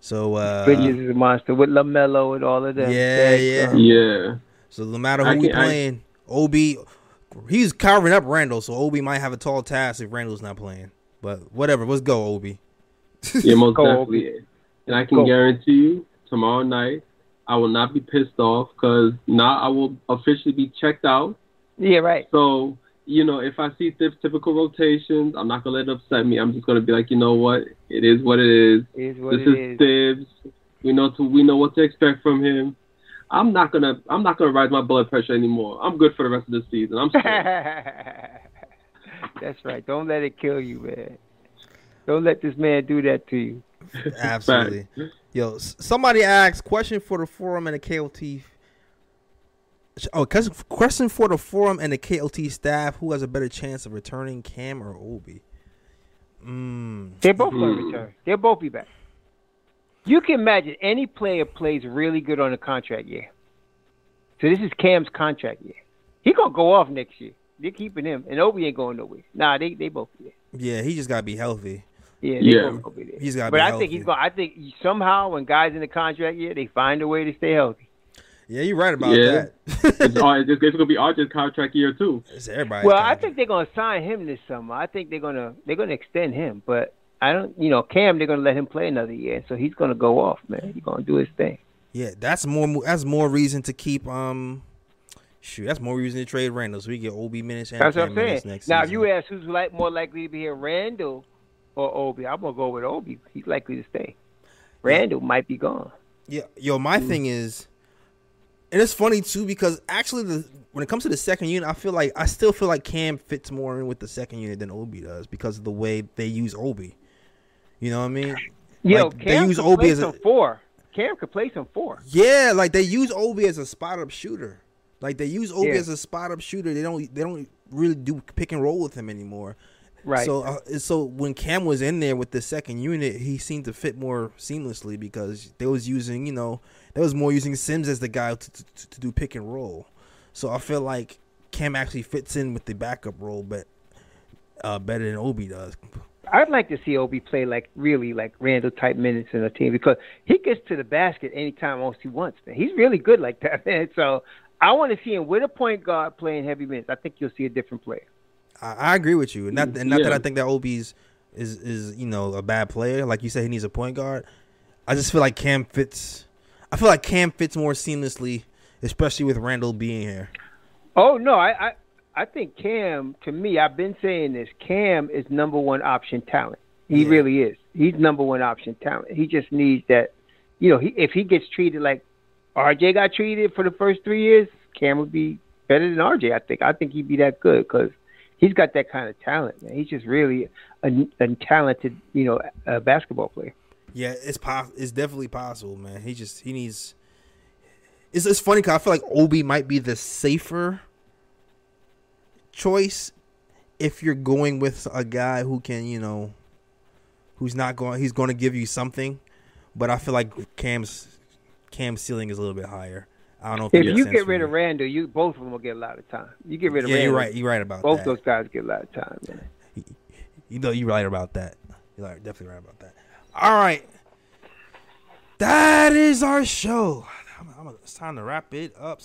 So uh Bridges is a monster with Lamelo and all of them. Yeah, yeah, um, Yeah. So no matter who I we can- I- playing, Obi, he's covering up Randle. So Obi might have a tall task if Randle's not playing. But whatever, let's go, Obi. Yeah, *laughs* most Go, definitely. And I can Go. guarantee you, tomorrow night, I will not be pissed off because now I will officially be checked out. Yeah, right. So, you know, if I see th- typical rotations, I'm not going to let it upset me. I'm just going to be like, you know what? It is what it is. It is what this it is Thibs. We know to we know what to expect from him. I'm not gonna I'm not gonna rise my blood pressure anymore. I'm good for the rest of the season. I'm *laughs* straight. That's right. Don't let it kill you, man. Don't let this man do that to you. Absolutely. *laughs* Yo, somebody asked question for the forum and the KOT. Oh, ques- question for the forum and the KOT staff: Who has a better chance of returning, Cam or Obi? Mm. They're both going to return. They'll both be back. You can imagine any player plays really good on a contract year. So this is Cam's contract year. He gonna go off next year. They're keeping him, and Obi ain't going nowhere. Nah, they they both be there. Yeah, he just gotta be healthy. Yeah, they both gonna be there. He's gotta but be I healthy. think he's going. I think somehow when guys in the contract year, they find a way to stay healthy. Yeah, you're right about Yeah. that. it's, *laughs* all, it's, it's gonna be RJ's contract year too. It's everybody. Well, I think they're gonna sign him this summer. I think they're gonna they're gonna extend him, but I don't. You know, Cam, they're gonna let him play another year, so he's gonna go off, man. He's gonna do his thing. yeah, that's more. That's more reason to keep. Um, shoot, that's more reason to trade Randle so we get Ob minutes and That's what I'm saying. minutes next Now, if you ask who's like more likely to be here, Randle or Obi, I'm gonna go with Obi. He's likely to stay. Randle might be gone. Yeah, yo, my thing is, and it's funny too because actually, the when it comes to the second unit, I feel like I still feel like Cam fits more in with the second unit than Obi does because of the way they use Obi. You know what I mean? Yo, Like, Cam they use could Obi as a four. Cam could play some four. yeah, like they use Obi as a spot up shooter. Like they use Obi Yeah. as a spot up shooter. They don't they don't really do pick and roll with him anymore. Right. So uh, so when Cam was in there with the second unit, he seemed to fit more seamlessly because they was using you know they was more using Sims as the guy to, to, to do pick and roll. So I feel like Cam actually fits in with the backup role, but uh, better than Obi does. I'd like to see Obi play like really like Randle type minutes in a team because he gets to the basket anytime else he wants. Man, he's really good like that, *laughs* man. So I want to see him with a point guard playing heavy minutes. I think you'll see a different player. I, I agree with you, and not and not that I think that Obi's is is you know a bad player. Like you said, he needs a point guard. I just feel like Cam fits. I feel like Cam fits more seamlessly, especially with Randle being here. Oh no, I, I I think Cam. To me, I've been saying this. Cam is number one option talent. He really is. He's number one option talent. He just needs that. You know, he, if he gets treated like RJ got treated for the first three years, Cam would be better than RJ. I think. I think he'd be that good because he's got that kind of talent. Man. He's just really a, a talented, you know, basketball player. Yeah, it's pos- It's definitely possible, man. He just he needs. It's it's funny because I feel like Obi might be the safer choice if you're going with a guy who can you know who's not going he's going to give you something, but I feel like Cam's Cam's ceiling is a little bit higher. I don't know if, If you get rid of Randle, you both of them will get a lot of time. You get rid of Yeah, Randle. you're right. You're right about both that. those guys get a lot of time, man. You know, you're right about that. You're right, definitely right about that. All right, that is our show. I'm, I'm- it's time to wrap it up.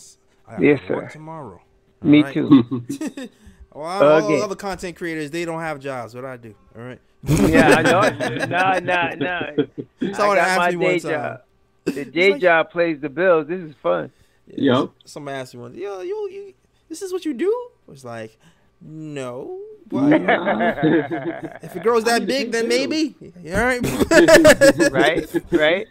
I Yes, go to work sir. Tomorrow. Me All right? too. *laughs* well, all other content creators, they don't have jobs. What I do? All right. yeah, I know. *laughs* nah, nah. Someone I got asked my me one day time. job. The day job plays the bills. This is fun. Yeah, Somebody asked me one. Yo, you, you, this is what you do? I was like, no. But *laughs* if it grows that big, then maybe. All right. *laughs* right, right.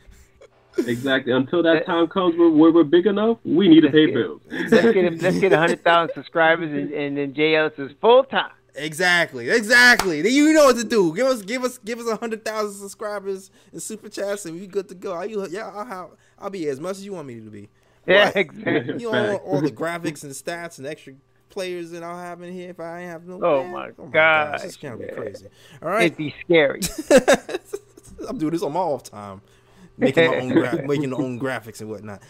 Exactly. Until that time comes where, where we're big enough, we need to pay bills. Let's get let's get *laughs* a hundred thousand subscribers, and, and then Jay Ellis is full time. Exactly, exactly. Then You know what to do. Give us, give us, give us a hundred thousand subscribers and super chats, and we good to go. Are you? Yeah, I'll have, I'll be as much as you want me to be. *laughs* Yeah, What? exactly. *laughs* You know all, all the graphics and stats and extra players that I'll have in here if I ain't have no. Oh man. my oh, gosh, gosh, this is gonna be crazy. All right, It'd be scary. *laughs* I'm doing this on my off time, making my own, gra- making the own graphics and whatnot.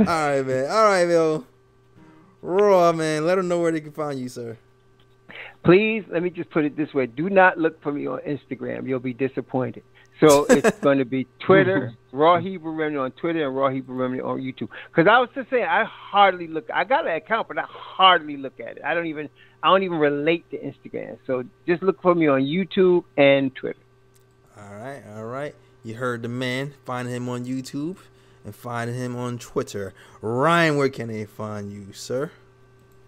All right, man. All right, yo. Raw, man. Let them know where they can find you, sir. Please, let me just put it this way: Do not look for me on Instagram. You'll be disappointed. So *laughs* it's going to be Twitter, *laughs* Raw Hebrew Remnant on Twitter, and Raw Hebrew Remnant on YouTube. Because I was just saying, I hardly look. I got an account, but I hardly look at it. I don't even. I don't even relate to Instagram. So just look for me on YouTube and Twitter. All right, all right. You heard the man. Find him on YouTube and find him on Twitter. Ryan, where can they find you, sir?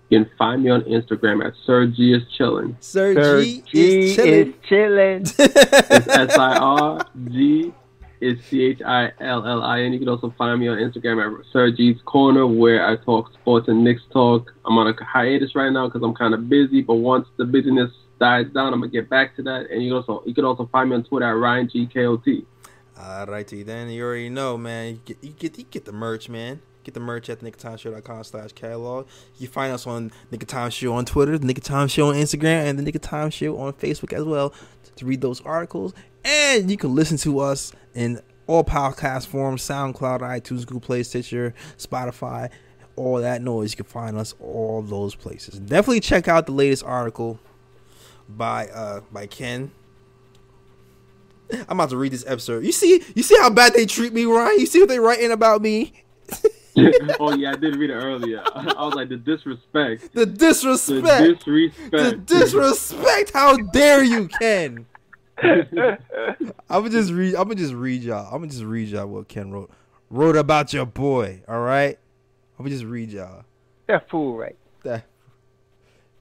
You can find me on Instagram at Sir G is chilling. Sir, Sir G, G is chilling. *laughs* It's S I R G is C H I L L I N. You can also find me on Instagram at Sir G's Corner where I talk sports and Knicks talk. I'm on a hiatus right now because I'm kind of busy, but once the busyness dies down, I'm gonna get back to that. And you can also you can also find me on Twitter at Ryan G K O T. All righty, then you already know, man. You get, you get, you get the merch, man. Get the merch at nickotimeshow.com slash catalog. You can find us on Knick Time Show on Twitter, the Knick Time Show on Instagram, and the Knick Time Show on Facebook as well to read those articles. And you can listen to us in all podcast forms, SoundCloud, iTunes, Google Play, Stitcher, Spotify, all that noise. You can find us all those places. Definitely check out the latest article by uh by Ken I'm about to read this episode. You see, you see how bad they treat me, Ryan. You see what they're writing about me. *laughs* *laughs* oh yeah, I did read it earlier. *laughs* I was like the disrespect. The disrespect. The disrespect. The disrespect. How dare you, Ken? *laughs* I'm gonna just read. I'm gonna just read y'all. I'm gonna just read y'all what Ken wrote. Wrote about your boy. All right. I'm gonna just read y'all. That fool, right? That.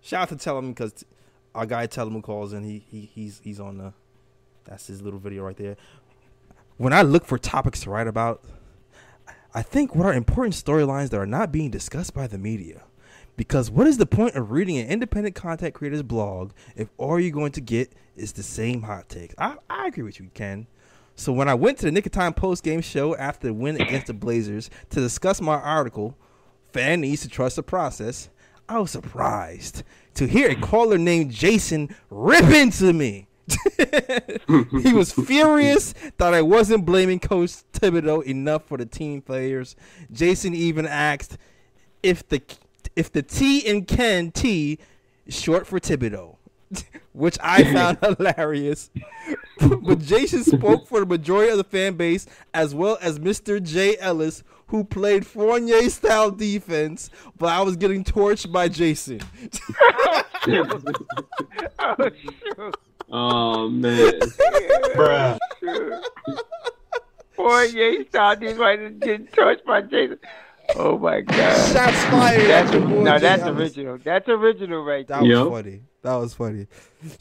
Shout out to Tell him because our guy Tell him calls in. He he he's he's on the. That's his little video right there. When I look for topics to write about, I think what are important storylines that are not being discussed by the media. Because what is the point of reading an independent content creator's blog if all you're going to get is the same hot takes? I, I agree with you, Ken. So when I went to the Knick of Time post game show after the win against the Blazers to discuss my article, fan needs to trust the process. I was surprised to hear a caller named Jason rip into me. *laughs* he was furious that I wasn't blaming Coach Thibodeau enough for the team players. Jason even asked if the if the T in Ken T short for Thibodeau, *laughs* which I *laughs* found hilarious. but Jason spoke for the majority of the fan base as well as Mr. J. Ellis, who played Fournier style defense, but I was getting torched by Jason. oh, shoot. Oh man. Bruh. Boy, yeah, stop this right getting touched by Jason. Oh my god. Shots fired. That's, at your boy no, that's Ellis. original. That's original right That there. was funny. That was funny.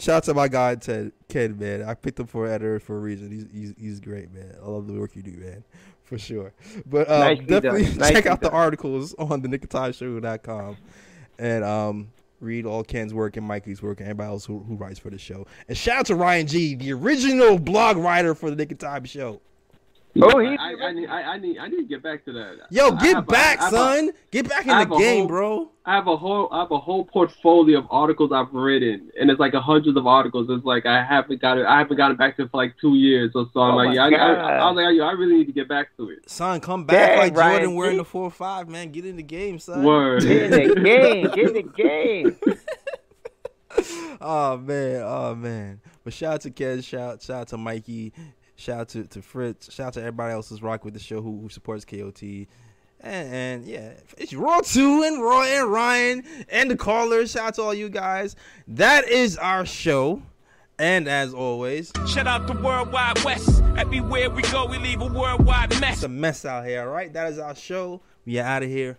Shout out to my guy Ted Ken, man. I picked him for editor for a reason. He's he's, he's great, man. I love the work you do, man. For sure. But um, Nicely done. definitely *laughs* Nicely check out the articles on the nickotimeshow.com and um read all Ken's work and Mikey's work and everybody else who, who writes for the show. And shout out to Ryan G, the original blog writer for the Knick of Time show. Oh, he's I, I, need, I, I need I need to get back to that. Yo, get have a- back, a- son. get back in the game, whole- bro. I have a whole I have a whole portfolio of articles I've written, and it's like a hundreds of articles. It's like I haven't got it. I haven't gotten back to it for like two years or so. I'm Oh like, yeah, I, I, I was like, I really need to get back to it. Son, come back Dang, like Ryan Jordan wearing G. the four or five, man. Get in the game, son. Word. Get in the *laughs* game. Get in the game. *laughs* oh man, oh man. But shout out to Ken, shout shout out to Mikey, shout out to, to Fritz, shout out to everybody else who's rock with the show who, who supports KOT. And, and yeah, it's Raw 2 and Raw and Ryan and the callers. Shout out to all you guys. That is our show. And as always, Shout out to Worldwide West. Everywhere we go, we leave a worldwide mess. it's a mess out here, all right? That is our show. We are out of here.